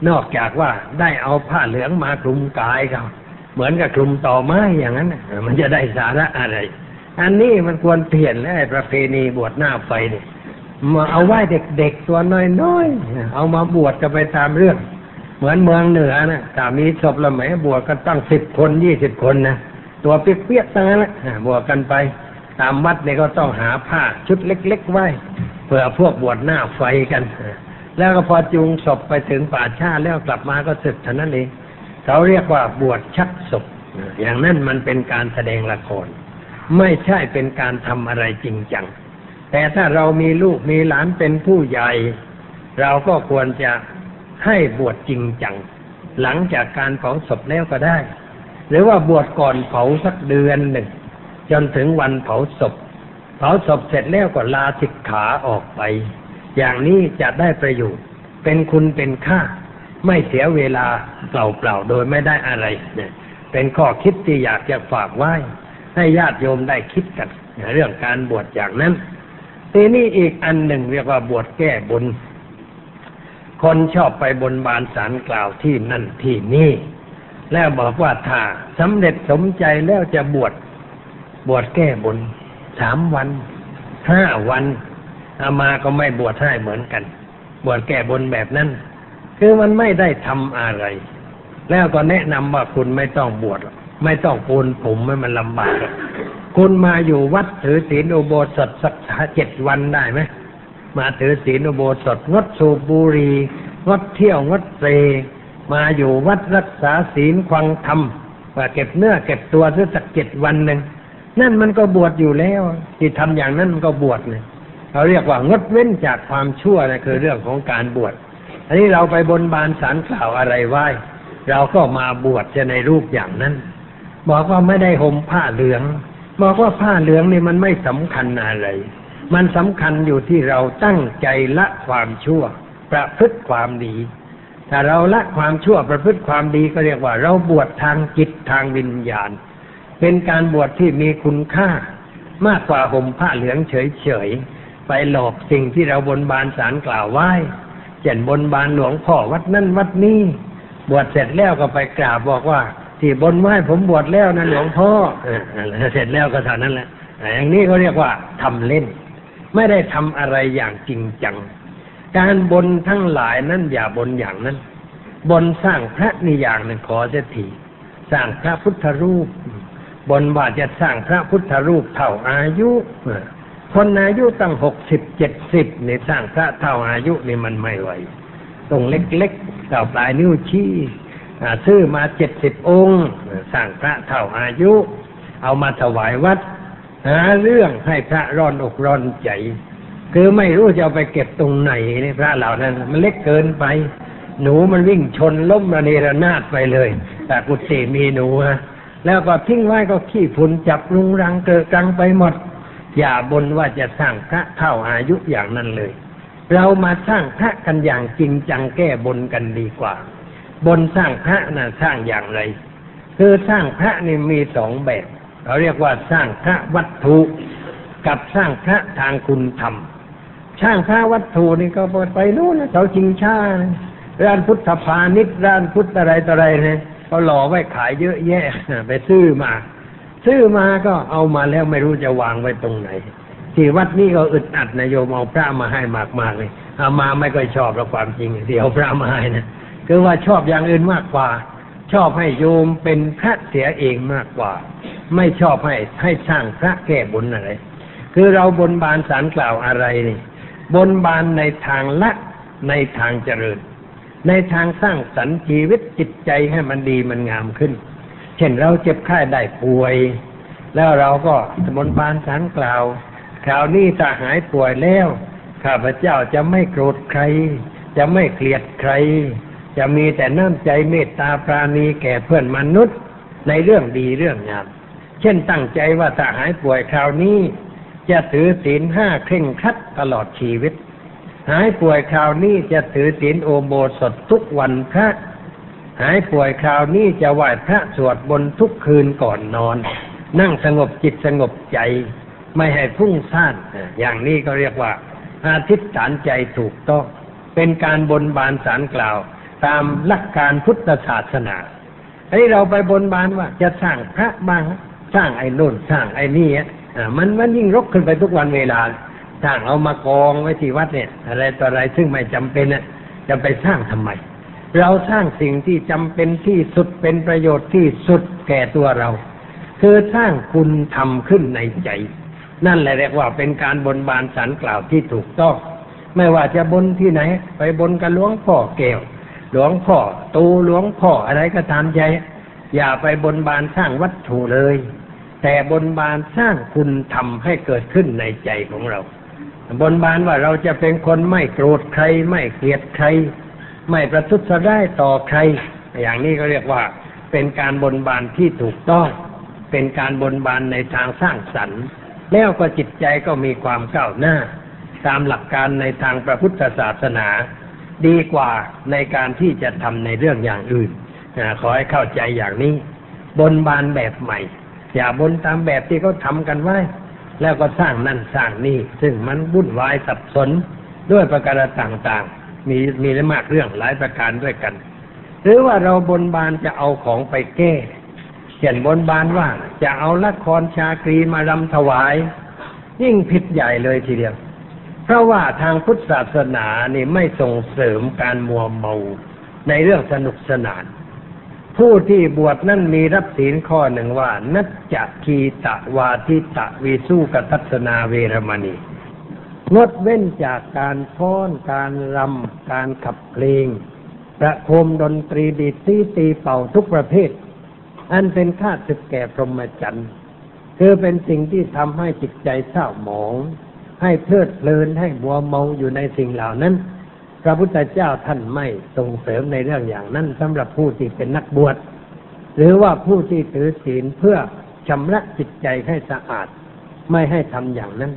S1: นอกจากว่าได้เอาผ้าเหลืองมาคลุมกายเขาเหมือนกับคลุมต่อไม้อย่างนั้นมันจะได้สาระอะไร อันนี้มันควรเปลี่ยนแล้วไอ้ประเพณีบวชหน้าไฟเนี่ยมาเอาไหว้เด็กๆตัวน้อยๆเอามาบวชกันไปตามเรื่อง เหมือนเมืองเหนือนะถ้ามีศพละไหมบวชกันตั้งสิบคนยี่สิบคนนะตัวเปียกๆทั้งนั้นแหละบวชกันไป ตามวัดเนี่ยก็ต้องหาผ้าชุดเล็กๆไว้เพื่อพวกบวชหน้าไฟกันแล้วก็พอจูงศพไปถึงป่าชาแล้วกลับมาก็ศึกเท่านั้นเองเขาเรียกว่าบวชชักศพอย่างนั้นมันเป็นการแสดงละคร ไม่ใช่เป็นการทำอะไรจริงจัง แต่ถ้าเรามีลูกมีหลานเป็นผู้ใหญ่ เราก็ควรจะให้บวชจริงจัง หลังจากการเผาศพแล้วก็ได้ หรือว่าบวชก่อนเผาสักเดือนหนึ่ง จนถึงวันเผาศพ เผาศพเสร็จแล้วก็ลาสิกขาออกไป อย่างนี้จะได้ประโยชน์เป็นคุณเป็นค่า ไม่เสียเวลาเปล่าๆโดยไม่ได้อะไรเนี่ยเป็นข้อคิดที่อยากจะฝากไว้ ให้ญาติโยมได้คิดกันเรื่องการบวชอย่างนั้นทีนี้อีกอันหนึ่งเรียกว่าบวชแก้บน คนชอบไปบนบานสารกล่าวที่นั่นที่นี่ แล้วบอกว่าถ้าสำเร็จสมใจแล้วจะบวชบวชแก้บนสามวันห้าวันอามาก็ไม่บวชให้เหมือนกัน บวชแก้บนแบบนั้น คือมันไม่ได้ทำอะไร แล้วก็แนะนำว่าคุณไม่ต้องบวช ไม่ต้องโกนผมไม่มันลำบากคุณมาอยู่วัดถือศีลอุโบสถสักเจ็ดวันได้ไหมมาถือศีลอุโบสถงดสูบบุหรี่งดเที่ยวงดเสมาอยู่วัดรักษาศีลควังธรรมว่าเก็บเนื้อเก็บตัวสักเจ็ดวันหนึ่งนั่นมันก็บวชอยู่แล้ว ที่ทำอย่างนั้นมันก็บวชเลยเขาเรียกว่างดเว้นจากความชั่วนะคือเรื่องของการบวชอันนี้เราไปบนบานสารกล่าวอะไรไหว้ เราก็มาบวชจะในรูปอย่างนั้น บอกว่าไม่ได้ห่มผ้าเหลือง บอกว่าผ้าเหลืองนี่มันไม่สำคัญอะไร มันสำคัญอยู่ที่เราตั้งใจละความชั่ว ประพฤติความดี ถ้าเราละความชั่วประพฤติความดีก็เรียกว่า เราบวชทางจิตทางวิญญาณ เป็นการบวชที่มีคุณค่า มากกว่าห่มผ้าเหลืองเฉยๆไปหลอกสิ่งที่เราบนบานสารกล่าวไหว้เช่นบนบานหลวงพ่อวัดนั่นวัดนี้บวชเสร็จแล้วก็ไปกราบบอกว่า ที่บนไว้ผมบวชแล้วนะหลวงพ่อเสร็จแล้วก็เท่านั้นแหละอย่างนี้เขาเรียกว่าทำเล่น ไม่ได้ทำอะไรอย่างจริงจัง การบนทั้งหลายนั้นอย่าบนอย่างนั้น บนสร้างพระนี่อย่างหนึ่งขอเสียทีสร้างพระพุทธรูป บนว่าจะสร้างพระพุทธรูปเท่าอายุคนอายุตั้งหกสิบเจ็ดสิบนี่สร้างพระเท่าอายุนี่มันไม่ไหวตรงเล็กๆเท่าปลายนิ้วชี้ ซื้อมาเจ็ดสิบองค์สร้างพระเท่าอายุ เอามาถวายวัด หาเรื่องให้พระร้อนอกร้อนใจ คือไม่รู้จะเอาไปเก็บตรงไหนนี่พระเหล่านั้น มันเล็กเกินไป หนูมันวิ่งชนล้มระเนระนาดไปเลยแต่กุฏิมีหนูฮะแล้วก็ทิ้งไว้ก็ขี้ฝุ่นจับรุงรังเกิดกังไปหมด อย่าบนว่าจะสร้างพระเท่าอายุอย่างนั้นเลย เรามาสร้างพระกันอย่างจริงจังแก้บนกันดีกว่า บนสร้างพระนะ่ะสร้างอย่างไร คือสร้างพระนี่มีสองแบบเราเรียกว่าสร้างพระวัตถุกับสร้างพระทางคุณธรรมสร้างพระวัตถุนี่ก็ไปนู้นเขาชิงชาร้านพุทธพาณิชย์ร้านพุทธอะไรต่ออะไรเนี่ยเขาหล่อไว้ขายเยอะแยะไปซื้อมา ซื้อมาก็เอามาแล้วไม่รู้จะวางไว้ตรงไหน ที่วัดนี้ก็อึดอัดนะโยมเอาพระมาให้มากมากเลยเอามาไม่ค่อยชอบแล้วความจริงที่เอาพระมาให้นะ คือว่าชอบอย่างอื่นมากกว่า ชอบให้โยมเป็นพระเสียเองมากกว่า ไม่ชอบให้ให้สร้างพระแก้บนอะไร คือเราบนบานสารกล่าวอะไรนี่ บนบานในทางละในทางเจริญ ในทางสร้างสรรค์ชีวิตจิตใจให้มันดีมันงามขึ้น เช่นเราเจ็บไข้ได้ป่วย แล้วเราก็บนบานสารกล่าวคราวนี้ถ้าหายป่วยแล้วข้าพเจ้าจะไม่โกรธใคร จะไม่เกลียดใคร จะมีแต่น้ำใจเมตตาปราณีแก่เพื่อนมนุษย์ในเรื่องดีเรื่องงาม เช่นตั้งใจว่าถ้าหายป่วยคราวนี้ จะถือศีลห้าเคร่งครัดตลอดชีวิต หายป่วยคราวนี้จะถือศีลโอโบสถทุกวันพระ หายป่วยคราวนี้จะไหว้พระสวดบนทุกคืนก่อนนอน นั่งสงบจิตสงบใจ ไม่ให้พุ่งซ่านอย่างนี้ก็เรียกว่าอาทิตฐานใจถูกต้องเป็นการบนบานสารกล่าว ตามหลักการพุทธศาสนาให้เราไปบนบานว่า จะสร้างพระบางสร้างไอ้นู่นสร้างไอ้นี่อะมันมันยิ่งรกขึ้นไปทุกวันเวลาสร้างเอามากองไว้ที่วัดเนี่ย อะไรต่ออะไรซึ่งไม่จำเป็นน่ะจะไปสร้างทำไม เราสร้างสิ่งที่จำเป็นที่สุดเป็นประโยชน์ที่สุดแก่ตัวเรา คือสร้างคุณทำขึ้นในใจ นั่นแหละเรียกว่าเป็นการบนบานสารกล่าวที่ถูกต้อง ไม่ว่าจะบนที่ไหน ไปบนกับหลวงพ่อเกลว หลวงพ่อตูหลวงพ่ออะไรก็ตามใจ อย่าไปบนบานสร้างวัตถุเลย แต่บนบานสร้างคุณทำให้เกิดขึ้นในใจของเรา บนบานว่าเราจะเป็นคนไม่โกรธใคร ไม่เกลียดใคร ไม่ประทุษร้ายต่อใคร อย่างนี้ก็เรียกว่า เป็นการบนบานที่ถูกต้อง เป็นการบนบานในทางสร้างสรรค์ แล้วก็จิตใจก็มีความก้าวหน้า ตามหลักการในทางพระพุทธศาสนา ดีกว่าในการที่จะทำในเรื่องอย่างอื่นขอให้เข้าใจอย่างนี้ บนบานแบบใหม่ อย่าบนตามแบบที่เขาทำกันไว้ แล้วก็สร้างนั่นสร้างนี่ ซึ่งมันวุ่นวายสับสนด้วยประการต่างๆ มีมีมากเรื่องหลายประการด้วยกัน หรือว่าเราบนบานจะเอาของไปแก้เช่นบนบานว่า จะเอาละครชาครีมารำถวาย ยิ่งผิดใหญ่เลยทีเดียว เพราะว่าทางพุทธศาสนานี่ไม่ส่งเสริมการมัวเมาในเรื่องสนุกสนาน ผู้ที่บวชนั่นมีรับศีลข้อหนึ่งว่า นัจจคีตะวาทิตะวิสุกทัศนาเวรมณีงดเว้นจากการฟ้อนการรำการขับเพลง ประโคมดนตรีดีตีตีเป่าทุกประเภท อันเป็นค่าศึกแก่พรหมจรรย์คือเป็นสิ่งที่ทำให้จิตใจเศร้าหมอง ให้เพลิดเพลินให้บัวเมาอยู่ในสิ่งเหล่านั้น พระพุทธเจ้าท่านไม่ส่งเสริมในเรื่องอย่างนั้นสำหรับผู้ที่เป็นนักบวช หรือว่าผู้ที่ถือศีลเพื่อชำระจิตใจให้สะอาด ไม่ให้ทำอย่างนั้น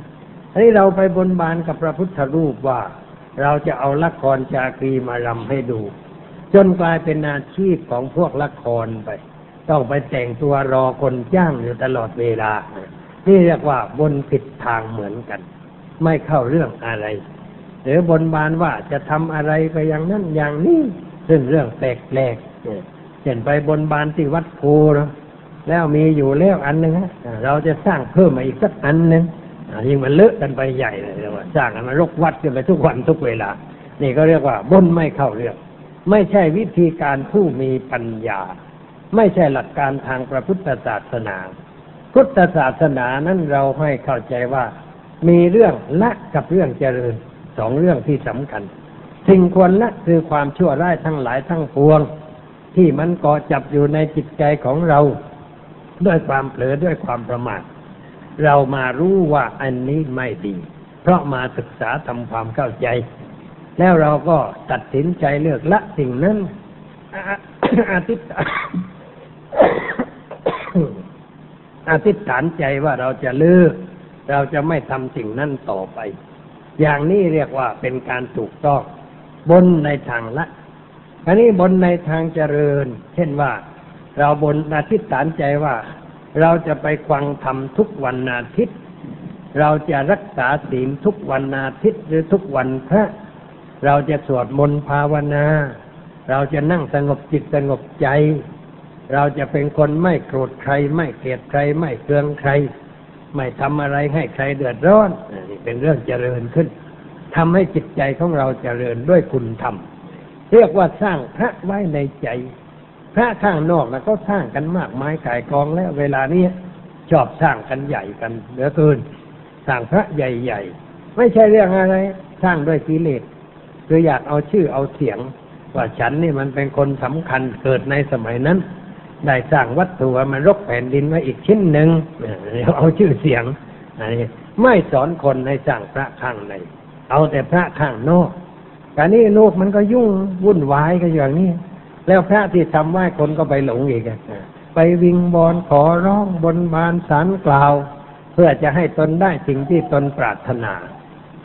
S1: อันนี้เราไปบนบานกับพระพุทธรูปว่า เราจะเอาละครจากรีมารำให้ดู จนกลายเป็นอาชีพของพวกละครไป ต้องไปแต่งตัวรอคนจ้างอยู่ตลอดเวลานี่เรียกว่าบนผิดทางเหมือนกัน ไม่เข้าเรื่องอะไร หรือบนบานว่าจะทำอะไรก็อย่างนั้นอย่างนี้ซึ่งเรื่องแปลกๆเนี่ยเช่นไปบนบานที่วัดโพนะแล้วมีอยู่แล้วอันหนึ่งเราจะสร้างเพิ่มมาอีกสักอันหนึ่งยิ่งมันเลอะกันไปใหญ่เลยเรียกว่าสร้างกันมารกวัดกันไปทุกวันทุกเวลา นี่ก็เรียกว่าบนไม่เข้าเรื่อง ไม่ใช่วิธีการผู้มีปัญญา ไม่ใช่หลักการทางพระพุทธศาสนา พุทธศาสนานั้นเราให้เข้าใจว่า มีเรื่องละกับเรื่องเจริญสองเรื่องที่สำคัญ สิ่งควรละคือความชั่วร้ายทั้งหลายทั้งปวง ที่มันก่อจับอยู่ในจิตใจของเรา ด้วยความเผลอด้วยความประมาทเรามารู้ว่าอันนี้ไม่ดี เพราะมาศึกษาทำความเข้าใจ แล้วเราก็ตัดสินใจเลือกละสิ่งนั้นอะอธิษฐานอธิษฐานใจว่าเราจะเลิก เราจะไม่ทำสิ่งนั้นต่อไป อย่างนี้เรียกว่าเป็นการถูกต้อง บนในทางละอันนี้บนในทางเจริญ เช่นว่า เราบนอธิษฐานใจว่า เราจะไปฟังธรรมทุกวันอาทิตย์ เราจะรักษาศีลทุกวันอาทิตย์หรือทุกวันพระ เราจะสวดมนต์ภาวนา เราจะนั่งสงบจิตสงบใจ เราจะเป็นคนไม่โกรธใคร ไม่เกลียดใคร ไม่เคืองใคร ไม่ทำอะไรให้ใครเดือดร้อนนี่เป็นเรื่องเจริญขึ้นทำให้จิตใจของเราเจริญด้วยคุณธรรมเรียกว่าสร้างพระไว้ในใจ พระข้างนอกนะก็สร้างกันมากมายกายกองแล้วเวลานี้ชอบสร้างกันใหญ่กันเหลือเกินสร้างพระใหญ่ๆ ไม่ใช่เรื่องอะไร สร้างด้วยกิเลสคืออยากเอาชื่อเอาเสียง ว่าฉันนี่มันเป็นคนสำคัญเกิดในสมัยนั้น ได้สร้างวัตถุมารกแผ่นดินไว้อีกชิ้นหนึ่งเอาชื่อเสียงอันนี้ไม่สอนคนให้สร้างพระข้างใน เอาแต่พระข้างนอกการนี้โลกมันก็ยุ่งวุ่นวายกันอย่างนี้ แล้วพระที่ทำไหว้คนก็ไปหลงอีกไปวิงบอลขอร้องบนบานสารกล่าว เพื่อจะให้ตนได้สิ่งที่ตนปรารถนา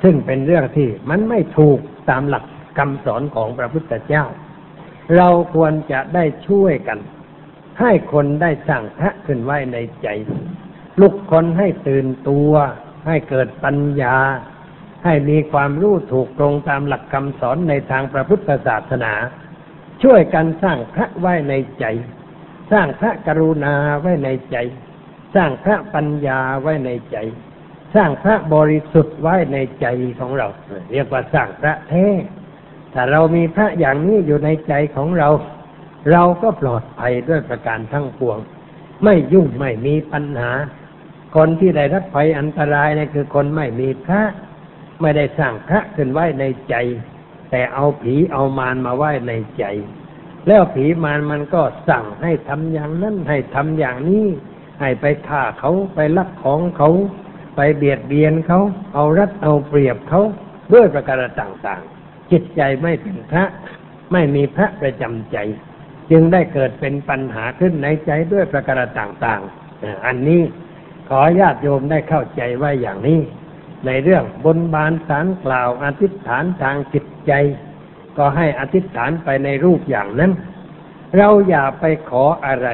S1: ซึ่งเป็นเรื่องที่มันไม่ถูกตามหลักคำสอนของพระพุทธเจ้า เราควรจะได้ช่วยกัน ให้คนได้สร้างพระขึ้นไว้ในใจลุกคนให้ตื่นตัว ให้เกิดปัญญา ให้มีความรู้ถูกตรงตามหลักคำสอนในทางพระพุทธศาสนา ช่วยกันสร้างพระไว้ในใจ สร้างพระกรุณาไว้ในใจ สร้างพระปัญญาไว้ในใจ สร้างพระบริสุทธิ์ไว้ในใจของเรา เรียกว่าสร้างพระแท้ถ้าเรามีพระอย่างนี้อยู่ในใจของเรา เราก็ปลอดภัยด้วยประการทั้งปวง ไม่ยุ่งไม่มีปัญหา คนที่ได้รับภัยอันตรายนี่คือคนไม่มีพระ ไม่ได้สร้างพระขึ้นไว้ในใจ แต่เอาผีเอามารมาไว้ในใจ แล้วผีมารมันก็สั่งให้ทำอย่างนั้นให้ทำอย่างนี้ ให้ไปฆ่าเขาไปลักของเขา ไปเบียดเบียนเขา เอารัดเอาเปรียบเขาด้วยประการต่างๆ จิตใจไม่เป็นพระ ไม่มีพระประจำใจ จึงได้เกิดเป็นปัญหาขึ้นในใจด้วยประการต่างๆ อันนี้ขอญาติโยมได้เข้าใจไว้อย่างนี้ ในเรื่องบนบานสารกล่าวอธิษฐานทางจิตใจ ก็ให้อธิษฐานไปในรูปอย่างนั้น เราอย่าไปขออะไร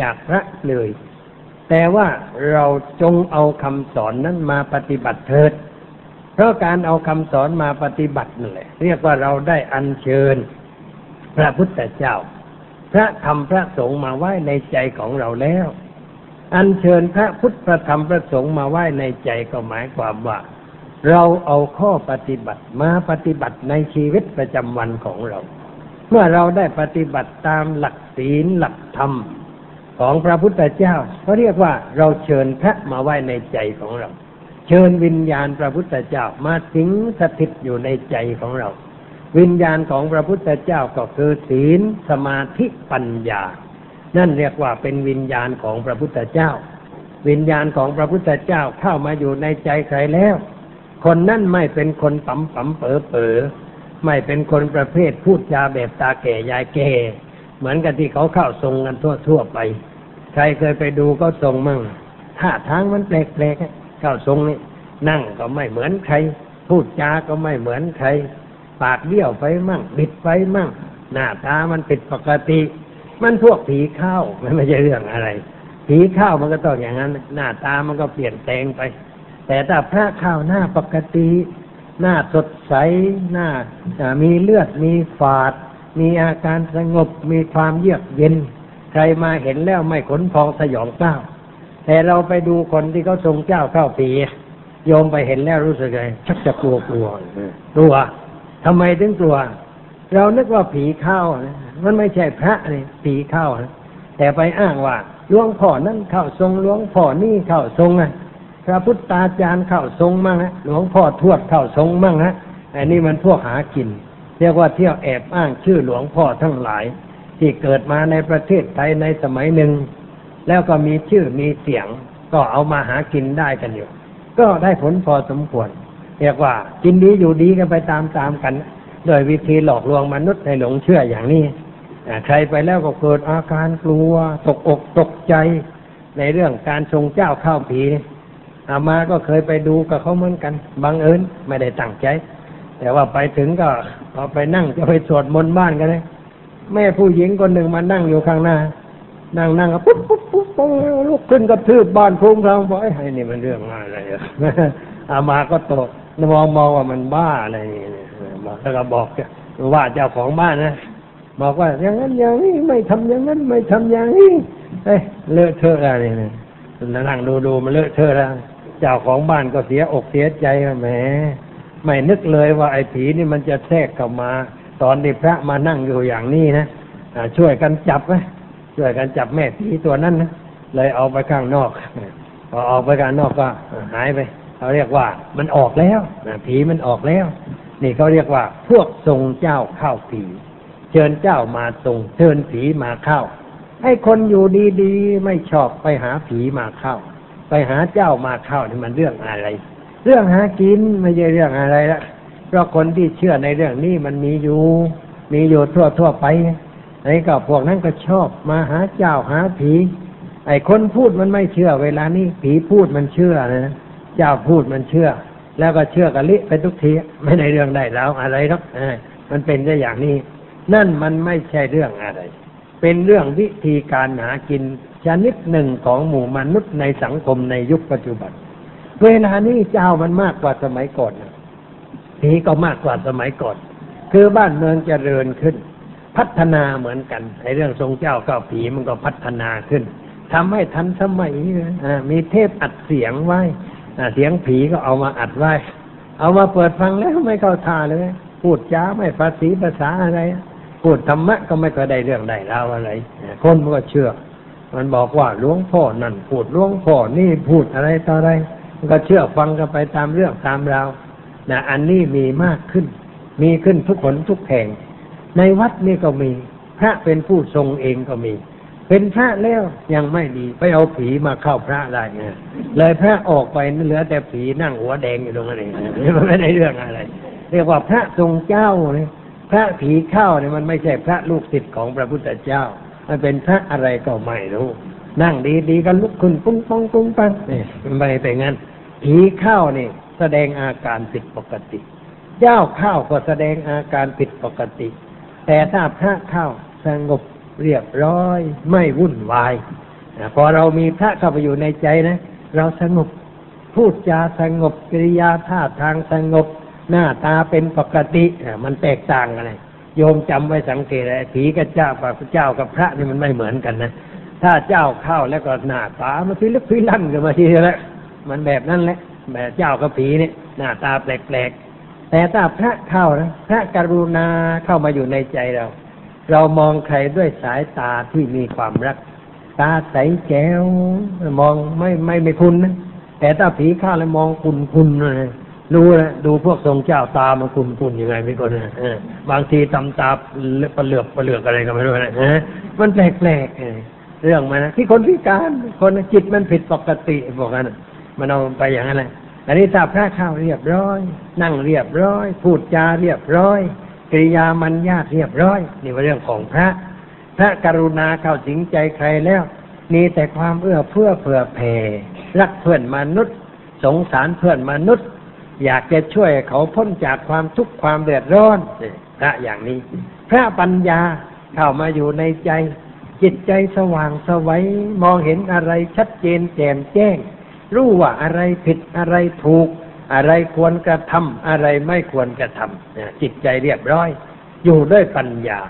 S1: จากพระเลย แต่ว่าเราจงเอาคำสอนนั้นมาปฏิบัติเถิด เพราะการเอาคำสอนมาปฏิบัตินั่แหละเรียกว่าเราได้อัญเชิญ พระพุทธเจ้า ระธรรมพระสงฆ์มาไว้ในใจของเราแล้ว อัญเชิญพระพุทธพระธรรมพระสงฆ์มาไว้ในใจก็หมายความว่า เราเอาข้อปฏิบัติมาปฏิบัติในชีวิตประจำวันของเรา เมื่อเราได้ปฏิบัติตามหลักศีลหลักธรรมของพระพุทธเจ้าเขาเรียกว่าเราเชิญพระมาไว้ในใจของเรา เชิญวิญญาณพระพุทธเจ้ามาสิงสถิตอยู่ในใจของเรา วิญญาณของพระพุทธเจ้าก็คือศีลสมาธิปัญญา นั่นเรียกว่าเป็นวิญญาณของพระพุทธเจ้า วิญญาณของพระพุทธเจ้าเข้ามาอยู่ในใจใครแล้ว คนนั่นไม่เป็นคนปั๊มปั๊มเป๋อเป๋อไม่เป็นคนประเภทพูดจาแบบตาแก่ยายแก่ เหมือนกับที่เขาเข้าทรงกันทั่วทั่วไป ใครเคยไปดูก็ทรงมั่งท่าทางมันแปลกๆเข้าทรงนี่นั่งก็ไม่เหมือนใคร พูดจาก็ไม่เหมือนใคร ปากเบี้ยวไปมั่งบิดไปมั่ง หน้าตามันผิดปกติ มันพวกผีเข้ามันไม่ใช่เรื่องอะไร ผีเข้ามันก็ต้องอย่างนั้น หน้าตามันก็เปลี่ยนแปลงไป แต่ถ้าพระเข้าหน้าปกติ หน้าสดใสหน้ามีเลือดมีฝาด มีอาการสงบมีความเยือกเย็น ใครมาเห็นแล้วไม่ขนพองสยองเก้าแต่เราไปดูคนที่เขาทรงเจ้าเข้าปีโยมไปเห็นแล้วรู้สึกไงชักจะกลัวกลัวกลัว ทำไมถึงกลัว เรานึกว่าผีเข้ามันไม่ใช่พระนี่ผีเข้าแต่ไปอ้างว่าหลวงพ่อนั่นเข้าทรงหลวงพ่อนี่เข้าทรงอะพระพุทธาจารย์เข้าทรงมั่งฮะหลวงพ่อทวดเข้าทรงมั่งฮะอันนี้มันพวกหากิน เรียกว่าเที่ยวแอบอ้างชื่อหลวงพ่อทั้งหลาย ที่เกิดมาในประเทศไทยในสมัยหนึ่ง แล้วก็มีชื่อมีเสียง ก็เอามาหากินได้กันอยู่ ก็ได้ผลพอสมควร เรียกว่า กินดีอยู่ดีกันไปตามๆกัน โดยวิธีหลอกลวงมนุษย์ให้หลงเชื่ออย่างนี้ใครไปแล้วก็เกิดอาการกลัว ตกอกตกใจในเรื่องการทรงเจ้าข้าวผีอามาก็เคยไปดูกับเขาเหมือนกันบังเอิญไม่ได้ตั้งใจ แต่ว่าไปถึงก็พอไปนั่งจะไปสวดมนต์บ้านกันเลยแม่ผู้หญิงคนหนึ่งมานั่งอยู่ข้างหน้า นั่งนั่งก็ปุ๊บปุ๊บปุ๊บลุกขึ้นกระทืบบ้านพุ่งทางบอกไอ้นี่มันเรื่องอะไรอามาก็ตก มองมองว่ามันบ้าอะไรนี่แล้วก็บอกว่าเจ้าของบ้านนะบอกว่าอย่างนั้นอย่างนี้ไม่ทำอย่างนั้นไม่ทำอย่างนี้เอ้เลอะเทอะอะไรเนี่ยนั่งดูดูมันเลอะเทอะแล้วเจ้าของบ้านก็เสียอกเสียใจแหมไม่นึกเลยว่าไอ้ผีนี่มันจะแทรกเข้ามา ตอนที่พระมานั่งอยู่อย่างนี้นะช่วยกันจับไหมช่วยกันจับแม่ผีตัวนั้นนะเลยเอาไปข้างนอกพอออกไปข้างนอกก็หายไป เขาเรียกว่ามันออกแล้วผีมันออกแล้ว นี่เขาเรียกว่า พวกทรงเจ้าเข้าผี เชิญเจ้ามาทรงเชิญผีมาเข้า ให้คนอยู่ดีๆ ไม่ชอบไปหาผีมาเข้า ไปหาเจ้ามาเข้านี่มันเรื่องอะไร เรื่องหากินไม่ใช่เรื่องอะไรละเพราะคนที่เชื่อในเรื่องนี้มันมีอยู่ มีอยู่ทั่วทั่วไปไอ้ก็พวกนั้นก็ชอบมาหาเจ้าหาผี ไอ้คนพูดมันไม่เชื่อเวลานี้ผีพูดมันเชื่อนะ เจ้าพูดมันเชื่อ แล้วก็เชื่อกันลิไปทุกทีไม่ในเรื่องได้แล้วอะไรหรอกมันเป็นได้อย่างนี้ นั่นมันไม่ใช่เรื่องอะไร เป็นเรื่องวิธีการหากินชนิดหนึ่งของหมู่มนุษย์ในสังคมในยุคปัจจุบัน เวลานี้เจ้ามันมากกว่าสมัยก่อนผีก็มากกว่าสมัยก่อน คือบ้านเมืองเจริญขึ้น พัฒนาเหมือนกันในเรื่องทรงเจ้าก็ผีมันก็พัฒนาขึ้นทำให้ทันสมัยมีเทพอัดเสียงไว้ เสียงผีก็เอามาอัดไว้ เอามาเปิดฟังแล้วไม่เข้าท่าเลย พูดจ้าไม่ภาษีภาษาอะไร พูดธรรมะก็ไม่เคยได้เรื่องได้ราวอะไร คนมันก็เชื่อ มันบอกว่าหลวงพ่อนั่นพูดหลวงพ่อนี่พูดอะไรต่ออะไรก็เชื่อฟังกันไปตามเรื่องตามราวนะอันนี้มีมากขึ้น มีขึ้นทุกคนทุกแห่ง ในวัดนี่ก็มี พระเป็นผู้ทรงเองก็มี เป็นพระแล้วยังไม่ดีไปเอาผีมาเข้าพระได้ไงเลยพระออกไปเหลือแต่ผีนั่งหัวแดงอยู่ตรงนั้นเองไม่ได้เรื่องอะไร เรียกว่าพระทรงเจ้าเนี่ยพระผีเข้าเนี่ยมันไม่ใช่พระลูกศิษย์ของพระพุทธเจ้า มันเป็นพระอะไรก็ไม่รู้นั่งดีๆก็ลุกขึ้นปุ้งปองปุ้งปังนี่ไม่เป็นงั้นผีเข้าเนี่ยแสดงอาการผิดปกติ เจ้าเข้าก็แสดงอาการผิดปกติ แต่ถ้าพระเข้าสงบ เรียบร้อย ไม่วุ่นวาย
S2: นะพอเรามีพระเข้าไปอยู่ในใจนะ เราสงบ พูดจาสงบกิริยาท่าทางสงบ หน้าตาเป็นปกติอะมันแตกต่างกันเลยโยมจำไว้สังเกตเลยผีกับเจ้ากับเจ้ากับพระนี่มันไม่เหมือนกันนะถ้าเจ้าเข้าแล้วก็หน้าตามันพิลึกพิลั่นกันมาทีเดียวแล้วมันแบบนั้นแหละแบบเจ้ากับผีเนี่ยหน้าตาแปลกๆแต่ถ้าพระเข้านะพระกรุณาเข้ามาอยู่ในใจเรา เรามองใครด้วยสายตาที่มีความรัก ตาใสแจ๋วมองไม่ไม่ไม่คุณนะแต่ถ้าผีเข้าแล้วมองคุณคุณเลยรู้นะดูพวกทรงเจ้าตามันคุณคุณยังไงไม่คนนะเออบางทีตำตาปลาเหลือกปลาเหลือกอะไรก็ไม่รู้นะมันแปลกๆเออเรื่องมันนะที่คนพิการคนจิตมันผิดปกติบอกกันนมันเอาไปอย่างนั้นแหละอันนี้ถ้าพระข้าเรียบร้อย นั่งเรียบร้อย พูดจาเรียบร้อย กิริยามันญาติเรียบร้อย นี่เป็นเรื่องของพระ พระกรุณาเข้าถึงใจใครแล้วมีแต่ความเอื้อเฟื้อเผื่อแผ่รักเพื่อนมนุษย์ สงสารเพื่อนมนุษย์ อยากจะช่วยเขาพ้นจากความทุกข์ความเดือดร้อนพระอย่างนี้ พระปัญญาเข้ามาอยู่ในใจ จิตใจสว่างสวัยมองเห็นอะไรชัดเจนแจ่มแจ้ง รู้ว่าอะไรผิดอะไรถูก อะไรควรกระทำอะไรไม่ควรกระทำจิตใจเรียบร้อย อยู่ด้วยปัญญา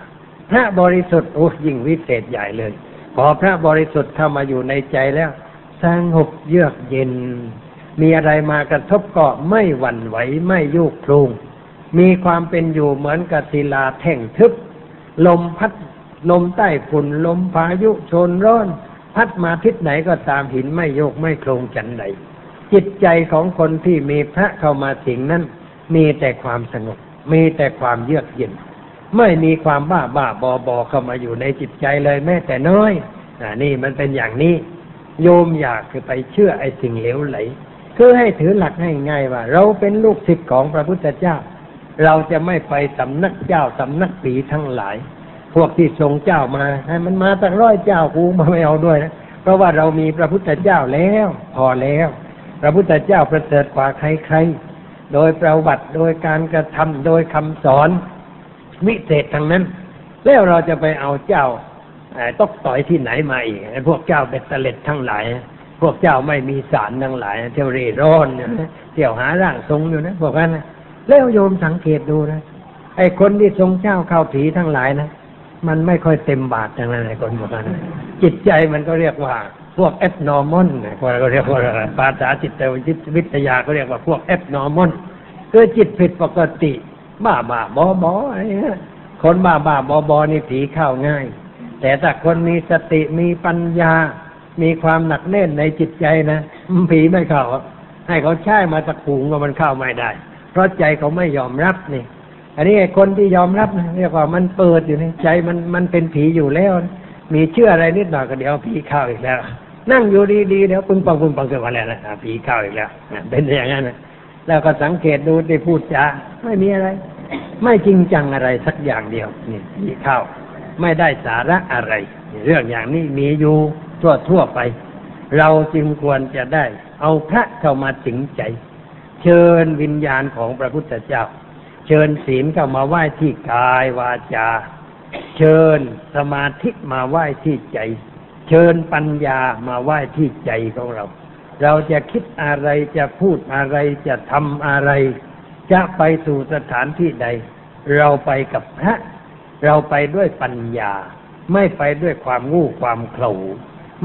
S2: พระบริสุทธิ์โอ้ยิ่งวิเศษใหญ่เลย พอพระบริสุทธิ์เข้ามาอยู่ในใจแล้วสงบเยือกเย็น มีอะไรมากระทบก็ไม่หวั่นไหวไม่ยุกคลุงมีความเป็นอยู่เหมือนกับศิลาแท่งทึบ ลมพัดลมใต้ฝุ่นลมพายุชนร้อน พัดมาทิศไหนก็ตามหินไม่โยกไม่โคลงจันใด จิตใจของคนที่มีพระเข้ามาสิงนั้น มีแต่ความสงบ มีแต่ความเยือกเย็น ไม่มีความบ้าบ้าบอบอเข้ามาอยู่ในจิตใจเลยแม้แต่น้อยอ่านี่มันเป็นอย่างนี้ โยมอยากคือไปเชื่อไอ้สิ่งเหลวไหล คือให้ถือหลักให้ง่ายว่า เราเป็นลูกศิษย์ของพระพุทธเจ้า เราจะไม่ไปสำนักเจ้าสำนักปีทั้งหลาย พวกที่ทรงเจ้ามาให้มันมาตั้งร้อยเจ้ากูมาไม่เอาด้วยนะเพราะว่าเรามีพระพุทธเจ้าแล้ว พอแล้ว พระพุทธเจ้าประเสริฐกว่าใครๆ โดยประวัติโดยการกระทำโดยคำสอนวิเศษทั้งนั้น แล้วเราจะไปเอาเจ้าตอกต่อยที่ไหนมาอีกพวกเจ้าเบ็ดเตล็ดทั้งหลาย พวกเจ้าไม่มีสารทั้งหลาย เที่ยวเร่ร่อนเนี่ยนะเที่ยวหาร่างทรงอยู่นะบอกกันนะแล้วโยมสังเกตดูนะไอ้คนที่ทรงเจ้าเข้าผีทั้งหลายนะมันไม่ค่อยเต็มบาททั้งนั้นไอ้คนบอกกันนะจิตใจมันก็เรียกว่า พวก abnormal คนก็เรียกว่าภาษาจิตวิทยาก็เรียกว่าพวก abnormal คือจิตผิดปกติ บ้าบ้าบอบออะไรเงี้ยคนบ้าบ้าบอบอนี่ผีเข้าง่าย แต่ถ้าคนมีสติมีปัญญา มีความหนักแน่นในจิตใจนะผีไม่เข้าให้เขาใช้มาตะขูงก็มันเข้าไม่ได้ เพราะใจเขาไม่ยอมรับนี่ อันนี้ไอ้คนที่ยอมรับนะเรียกว่ามันเปิดอยู่ในใจมันมันเป็นผีอยู่แล้ว มีเชื่ออะไรนิดหน่อยก็เดี๋ยวผีเข้าอีกแล้ว นั่งอยู่ดีๆเดี๋ยวปึ้งปังปึ้งปังเกิดมาแล้วนะอะผีเข้าอีกแล้วเป็นอย่างนั้นนะแล้วก็สังเกตดูได้พูดจาไม่มีอะไร ไม่จริงจังอะไรสักอย่างเดียวนี่ผีเข้า ไม่ได้สาระอะไร เรื่องอย่างนี้มีอยู่ทั่วทั่วๆไป เราจึงควรจะได้ เอาพระเข้ามาถึงใจ เชิญวิญญาณของพระพุทธเจ้า เชิญศีลเข้ามาไหว้ที่กายวาจา เชิญสมาธิมาไหว้ที่ใจ เชิญปัญญามาไหว้ที่ใจของเรา เราจะคิดอะไรจะพูดอะไรจะทำอะไร จะไปสู่สถานที่ใด เราไปกับพระเราไปด้วยปัญญา ไม่ไปด้วยความงู้ความเขลา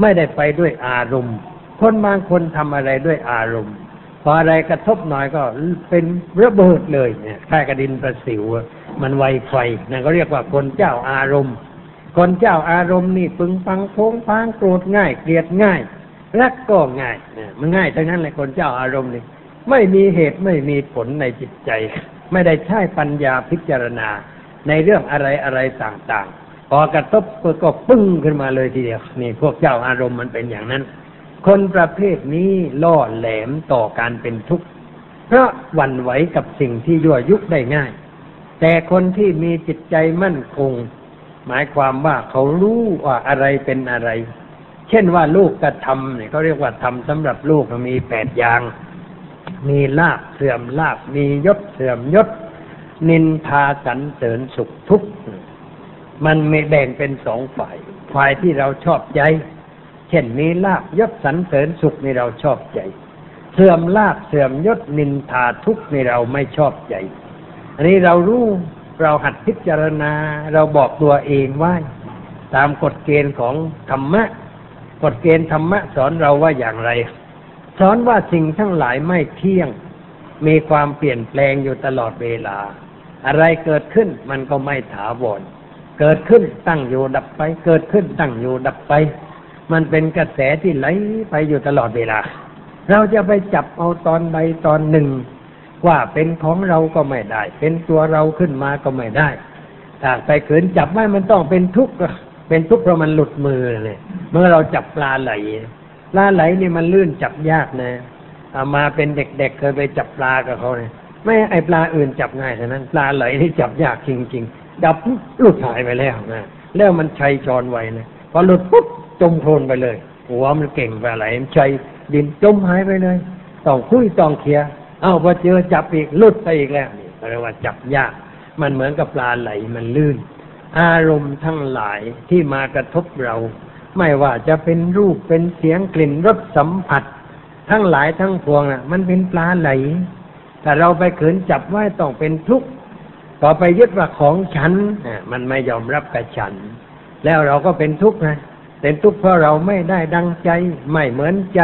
S2: ไม่ได้ไปด้วยอารมณ์ คนบางคนทำอะไรด้วยอารมณ์พออะไรกระทบหน่อยก็เป็นระเบิดเลยเนี่ยแค่กระดินประสิว มันไวไฟนั่นก็เรียกว่าคนเจ้าอารมณ์ คนเจ้าอารมณ์นี่ปึงปังโพงพางโกรธง่าย เกลียดง่าย รักก็ง่ายเนี่ยมันง่ายทั้งนั้นเลยคนเจ้าอารมณ์นี่ไม่มีเหตุไม่มีผลในจิตใจ ไม่ได้ใช้ปัญญาพิจารณา ในเรื่องอะไรอะไรต่างๆ พอกระทบก็ปึ้งขึ้นมาเลยทีเดียวนี่พวกเจ้าอารมณ์มันเป็นอย่างนั้น คนประเภทนี้ล่อแหลมต่อการเป็นทุกข์เพราะหวั่นไหวกับสิ่งที่ยั่วยุได้ง่าย แต่คนที่มีจิตใจมั่นคง หมายความว่าเขารู้ว่าอะไรเป็นอะไร เช่นว่าลูกกระทำเนี่ยเขาเรียกว่าทำสำหรับลูกมีแปดอย่าง มีลาบเสื่อมลาบมียศเสื่อมยศ นินทาสรรเสริญสุขทุกข์มันไม่แบ่งเป็นสองฝ่าย ฝ่ายที่เราชอบใจ เช่นมีลาบยศสรรเสริญสุขในเราชอบใจ เสื่อมลาบเสื่อมยศนินทาทุกข์ในเราไม่ชอบใจ อันนี้เรารู้ เราหัดพิจารณา เราบอกตัวเองว่า ตามกฎเกณฑ์ของธรรมะ กฎเกณฑ์ธรรมะสอนเราว่าอย่างไร สอนว่าสิ่งทั้งหลายไม่เที่ยง มีความเปลี่ยนแปลงอยู่ตลอดเวลา อะไรเกิดขึ้นมันก็ไม่ถาวร เกิดขึ้นตั้งอยู่ดับไป เกิดขึ้นตั้งอยู่ดับไป มันเป็นกระแสที่ไหลไปอยู่ตลอดเวลา เราจะไปจับเอาตอนใดตอนหนึ่ง ว่าเป็นของเราก็ไม่ได้ เป็นตัวเราขึ้นมาก็ไม่ได้ถ้าไปขืนจับไว้มันต้องเป็นทุกข์เป็นทุกข์เพราะมันหลุดมือเลยเมื่อเราจับปลาไหลปลาไหลเนี่ยมันลื่นจับยากนะเอามาเป็นเด็กๆเคยไปจับปลากับเขาเนี่ยไม่ไอปลาอื่นจับง่ายเท่านั้น ปลาไหลนี่จับยากจริงๆจับหลุดหายไปแล้วนะแล้วมันชัยจรไวนะพอหลุดปุ๊บจมโคลนไปเลยหัวมันเก่งปลาไหลมันชัยดินจมหายไปเลยต้องคุยต้องเคลียร์ เอ้าพอเจอจับอีกลุดไปอีกแล้วนี่เรียกว่าจับยาก มันเหมือนกับปลาไหลมันลื่น อารมณ์ทั้งหลายที่มากระทบเรา ไม่ว่าจะเป็นรูปเป็นเสียงกลิ่นรสสัมผัส ทั้งหลายทั้งพวงน่ะ มันเป็นปลาไหลแต่เราไปขืนจับไว้ต้องเป็นทุกข์ต่อไปยึดว่าของฉันมันไม่ยอมรับกับฉัน แล้วเราก็เป็นทุกข์นะเป็นทุกข์เพราะเราไม่ได้ดังใจ ไม่เหมือนใจ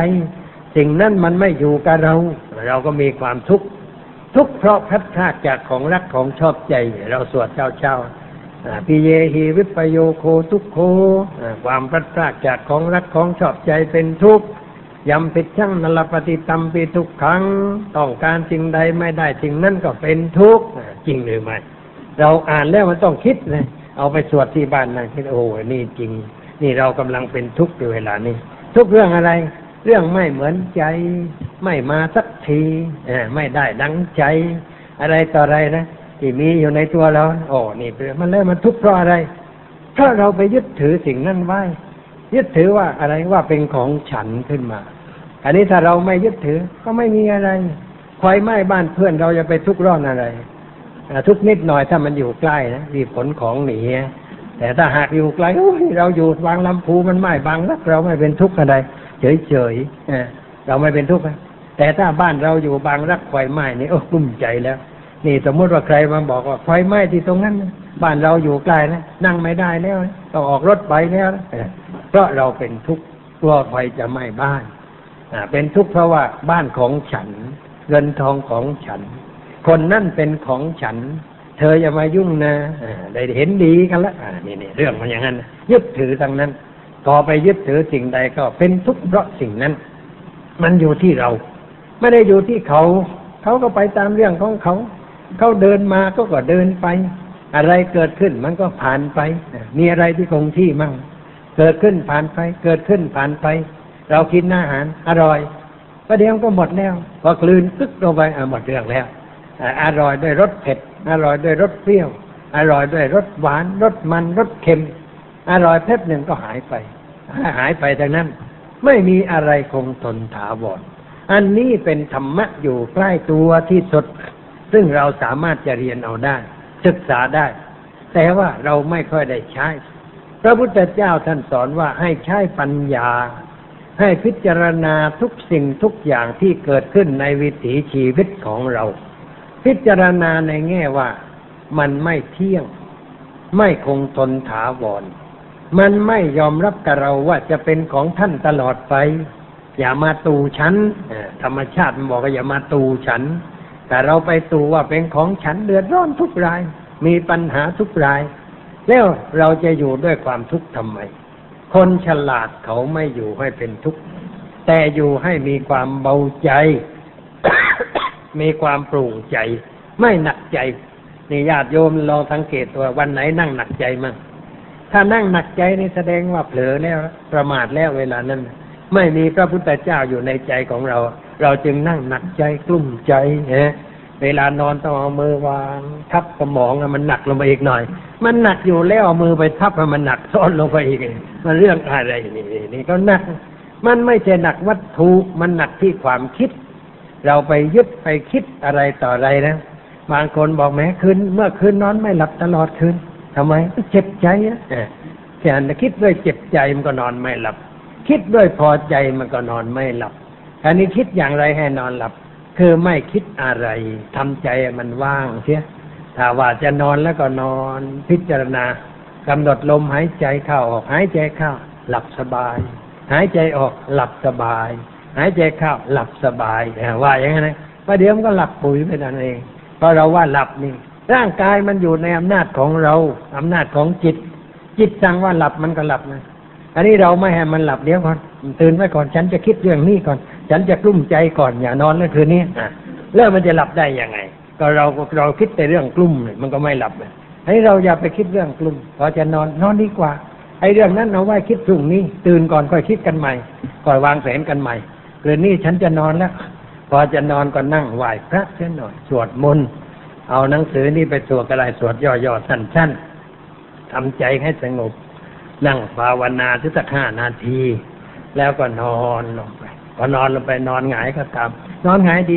S2: สิ่งนั้นมันไม่อยู่กับเรา เราก็มีความทุกข์ทุกข์เพราะพัดพรากจากของรักของชอบใจ เราสวดเช้าเช้าๆอ่าปิเยหีวิปโยโคทุกโคความพัดพรากจากของรักของชอบใจเป็นทุกข์ยำผิดช่างนลปฏิตัมปีทุกครั้งต้องการสิ่งใดไม่ได้สิ่งนั้นก็เป็นทุกข์จริงหรือไม่เราอ่านแล้วมันต้องคิดเลยเอาไปสวดที่บ้านนั่งคิดโอ้โหนี่จริง นี่เรากำลังเป็นทุกข์อยู่เวลานี้ทุกเรื่องอะไร เรื่องไม่เหมือนใจ ไม่มาสักทีไม่ได้ดังใจ อะไรต่ออะไรนะที่มีอยู่ในตัวเราโอ้นี่เปมันแล้วมันทุกข์เพราะอะไรเพราะเราไปยึดถือสิ่งนั้นไว้ ยึดถือว่าอะไรว่าเป็นของฉันขึ้นมา อันนี้ถ้าเราไม่ยึดถือก็ไม่มีอะไรไฟไหม้บ้านเพื่อนเราจะไปทุกข์ร้อนอะไรทุกนิดหน่อยถ้ามันอยู่ใกล้นะรีบขนของหนีแต่ถ้าหากอยู่ไกลเราอยู่บางลำพูมันไหม้บางนักเราไม่เป็นทุกข์อะไร เฉยๆเออเราไม่เป็นทุกข์นะแต่ถ้าบ้านเราอยู่บางรักไฟไหม้นี่โอ้กลุ้มใจแล้ว นี่สมมติว่าใครมาบอกว่าไฟไหม้ที่ตรงนั้นบ้านเราอยู่ไกลนะนั่งไม่ได้แล้วต้องออกรถไปแล้วเพราะเราเป็นทุกข์กลัวไฟจะไหม้บ้านเป็นทุกข์เพราะว่าบ้านของฉัน เงินทองของฉัน คนนั่นเป็นของฉัน เธออย่ามายุ่งนะได้เห็นดีกันละนี่นี่เรื่องมันอย่างนั้น ยึดถือทางนั้น อไปยึดถือสิ่งใดก็เป็นทุกข์เพราะสิ่งนั้น มันอยู่ที่เรา ไม่ได้อยู่ที่เขา เขาก็ไปตามเรื่องของเขา เขาเดินมาก็ก็เดินไป อะไรเกิดขึ้นมันก็ผ่านไป มีอะไรที่คงที่มั่ง เกิดขึ้นผ่านไป เกิดขึ้นผ่านไป เรากินอาหารอร่อยประเดี๋ยวก็หมดแล้วพอกลืนตึกลงไปหมดเรื่องแล้วอะอร่อยด้วยรสเผ็ด อร่อยด้วยรสเปรี้ยว อร่อยด้วยรสหวาน รสมัน รสเค็ม อร่อยแป๊บหนึ่งก็หายไป หายไปทางนั้น ไม่มีอะไรคงทนถาวรอันนี้เป็นธรรมะอยู่ใกล้ตัวที่สุด ซึ่งเราสามารถจะเรียนเอาได้ ศึกษาได้ แต่ว่าเราไม่ค่อยได้ใช้ พระพุทธเจ้าท่านสอนว่าให้ใช้ปัญญา ให้พิจารณาทุกสิ่งทุกอย่างที่เกิดขึ้นในวิถีชีวิตของเรา พิจารณาในแง่ว่ามันไม่เที่ยง ไม่คงทนถาวร มันไม่ยอมรับกับเราว่าจะเป็นของท่านตลอดไป อย่ามาตูฉันธรรมชาติมันบอกว่าอย่ามาตูฉัน แต่เราไปตูว่าเป็นของฉันเดือดร้อนทุกราย มีปัญหาทุกราย แล้วเราจะอยู่ด้วยความทุกข์ทำไม คนฉลาดเขาไม่อยู่ให้เป็นทุกข์ แต่อยู่ให้มีความเบาใจ มีความปร่งใจ ไม่หนักใจนี่ญาติโยมลองสังเกตตัววันไหนนั่งหนักใจมั่ง ถ้านั่งหนักใจนี่แสดงว่าเผลอแล้วประมาทแล้วเวลานั้นไม่มีพระพุทธเจ้าอยู่ในใจของเรา เราจึงนั่งหนักใจกลุ้มใจฮะเวลานอนต้องเอามือวางทับสมองอะมันหนักลงไปอีกหน่อย มันหนักอยู่แล้วเอามือไปทับให้มันหนักซ้อนลงไปอีก มันเรื่องอะไรนี่นี่ก็หนัก มันไม่ใช่หนักวัตถุมันหนักที่ความคิด เราไปยึดไปคิดอะไรต่ออะไรนะบางคนบอกแม้คืนเมื่อคืนนอนไม่หลับตลอดคืน ทำไมเจ็บใจนะเออแค่คิดด้วยเจ็บใจมันก็นอนไม่หลับ คิดด้วยพอใจมันก็นอนไม่หลับอันนี้คิดอย่างไรให้นอนหลับ คือไม่คิดอะไรทำใจมันว่างเสียถ้าว่าจะนอนแล้วก็นอน พิจารณากำหนดลมหายใจเข้าออก หายใจเข้า หลับสบาย หายใจออกหลับสบาย หายใจเข้าหลับสบายเออว่าอย่างนั้นนะประเดี๋ยวมันก็หลับปุ๋ยไปนั่นเองเพราะเราว่าหลับนี่ ร่างกายมันอยู่ในอำนาจของเรา อำนาจของจิต จิตสั่งว่าหลับมันก็หลับนะอันนี้เราไม่ให้มันหลับเดี๋ยวก่อนตื่นไว้ก่อนฉันจะคิดเรื่องนี้ก่อน ฉันจะกลุ้มใจก่อนอย่านอนเมื่อคืนนี้อะแล้วมันจะหลับได้ยังไง ก็เราเราคิดแต่เรื่องกลุ้มเนี่ยมันก็ไม่หลับเลยให้เราอย่าไปคิดเรื่องกลุ้มพอจะนอนนอนดีกว่า ไอ้เรื่องนั้นเอาไว้คิดพรุ่งนี้ ตื่นก่อนค่อยคิดกันใหม่ก่อนวางแผนกันใหม่คืนนี้ฉันจะนอนแล้ว พอจะนอนก็นั่งไหว้พระเสียหน่อยสวดมนต์ เอาหนังสือนี่ไปสวดกระไรสวดย่อๆสั้นๆทำใจให้สงบ นั่งภาวนาสักห้านาที แล้วก็นอนลงไปพอนอนลงไปนอนหงายก็ตาม นอนหงายดี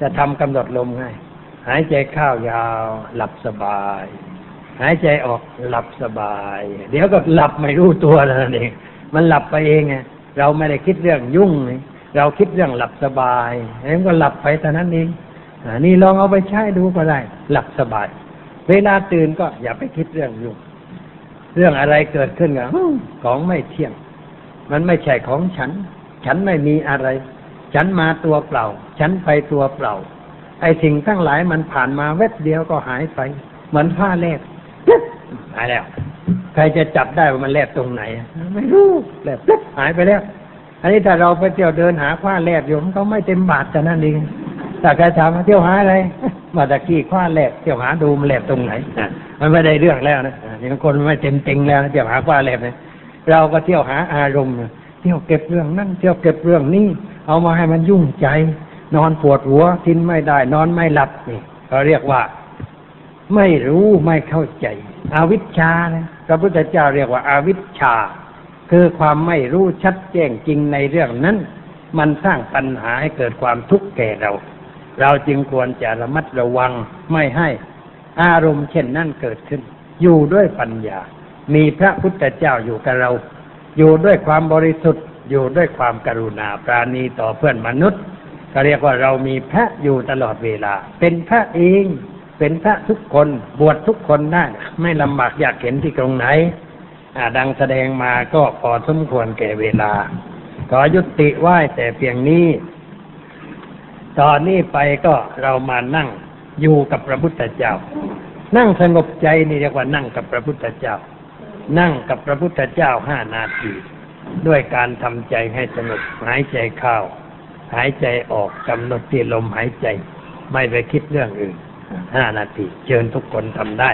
S2: จะทำกำหนดลมง่ายหายใจเข้ายาว หลับสบาย หายใจออกหลับสบาย เดี๋ยวก็หลับไม่รู้ตัวแล้วนั่นเองมันหลับไปเองไงเราไม่ได้คิดเรื่องยุ่งเราคิดเรื่องหลับสบายเองก็หลับไปแต่นั้นเอง นี่ลองเอาไปใช้ดูก็ได้ หลับสบาย เวลาตื่นก็อย่าไปคิดเรื่องยุ่งเรื่องอะไรเกิดขึ้นก็ฮึ่มของไม่เที่ยง มันไม่ใช่ของฉัน ฉันไม่มีอะไร ฉันมาตัวเปล่า ฉันไปตัวเปล่า ไอ้สิ่งทั้งหลายมันผ่านมาเวบเดียวก็หายไป เหมือนผ้าแลบปึ๊บหายแล้ว ใครจะจับได้ว่ามันแลบตรงไหน ไม่รู้แลบปึ๊บหายไปแล้ว อันนี้ถ้าเราไปเที่ยวเดินหาผ้าแลบอยู่มันก็ไม่เต็มบาทแต่นั่นเอง แต่ใครถามมาเที่ยวหาอะไรมาตะกี้ผ้าแหลบเที่ยวหาดูมันแลบตรงไหนมันไม่ได้เรื่องแล้วนะอะอย่างคนไม่เต็มเต็งแล้วนะเที่ยวหาผ้าแหลบเนี่ยเราก็เที่ยวหาอารมณ์เที่ยวเก็บเรื่องนั่นเที่ยวเก็บเรื่องนี้เอามาให้มันยุ่งใจ นอนปวดหัวกินไม่ได้ นอนไม่หลับนี่เขาเรียกว่า ไม่รู้ไม่เข้าใจ อวิชชานะพระพุทธเจ้าเรียกว่าอาวิชชา คือความไม่รู้ชัดแจ้งจริงในเรื่องนั้น มันสร้างปัญหาให้เกิดความทุกข์แก่เรา เราจึงควรจะระมัดระวังไม่ให้อารมณ์เช่นนั้นเกิดขึ้น อยู่ด้วยปัญญา มีพระพุทธเจ้าอยู่กับเรา อยู่ด้วยความบริสุทธิ์ อยู่ด้วยความกรุณาปราณีต่อเพื่อนมนุษย์ก็เรียกว่าเรามีพระอยู่ตลอดเวลา เป็นพระเอง เป็นพระทุกคนบวชทุกคนได้ไม่ลำบากอยากเห็นที่ตรงไหนดังแสดงมาก็พอสมควรแก่เวลา ขอยุติไหว้แต่เพียงนี้ ตอนนี้ไปก็เรามานั่งอยู่กับพระพุทธเจ้า นั่งสงบใจนี่เรียกว่านั่งกับพระพุทธเจ้า นั่งกับพระพุทธเจ้าห้านาที ด้วยการทำใจให้สงบหายใจเข้าหายใจออกกำหนดที่ลมหายใจ ไม่ไปคิดเรื่องอื่นห้านาที เชิญทุกคนทำได้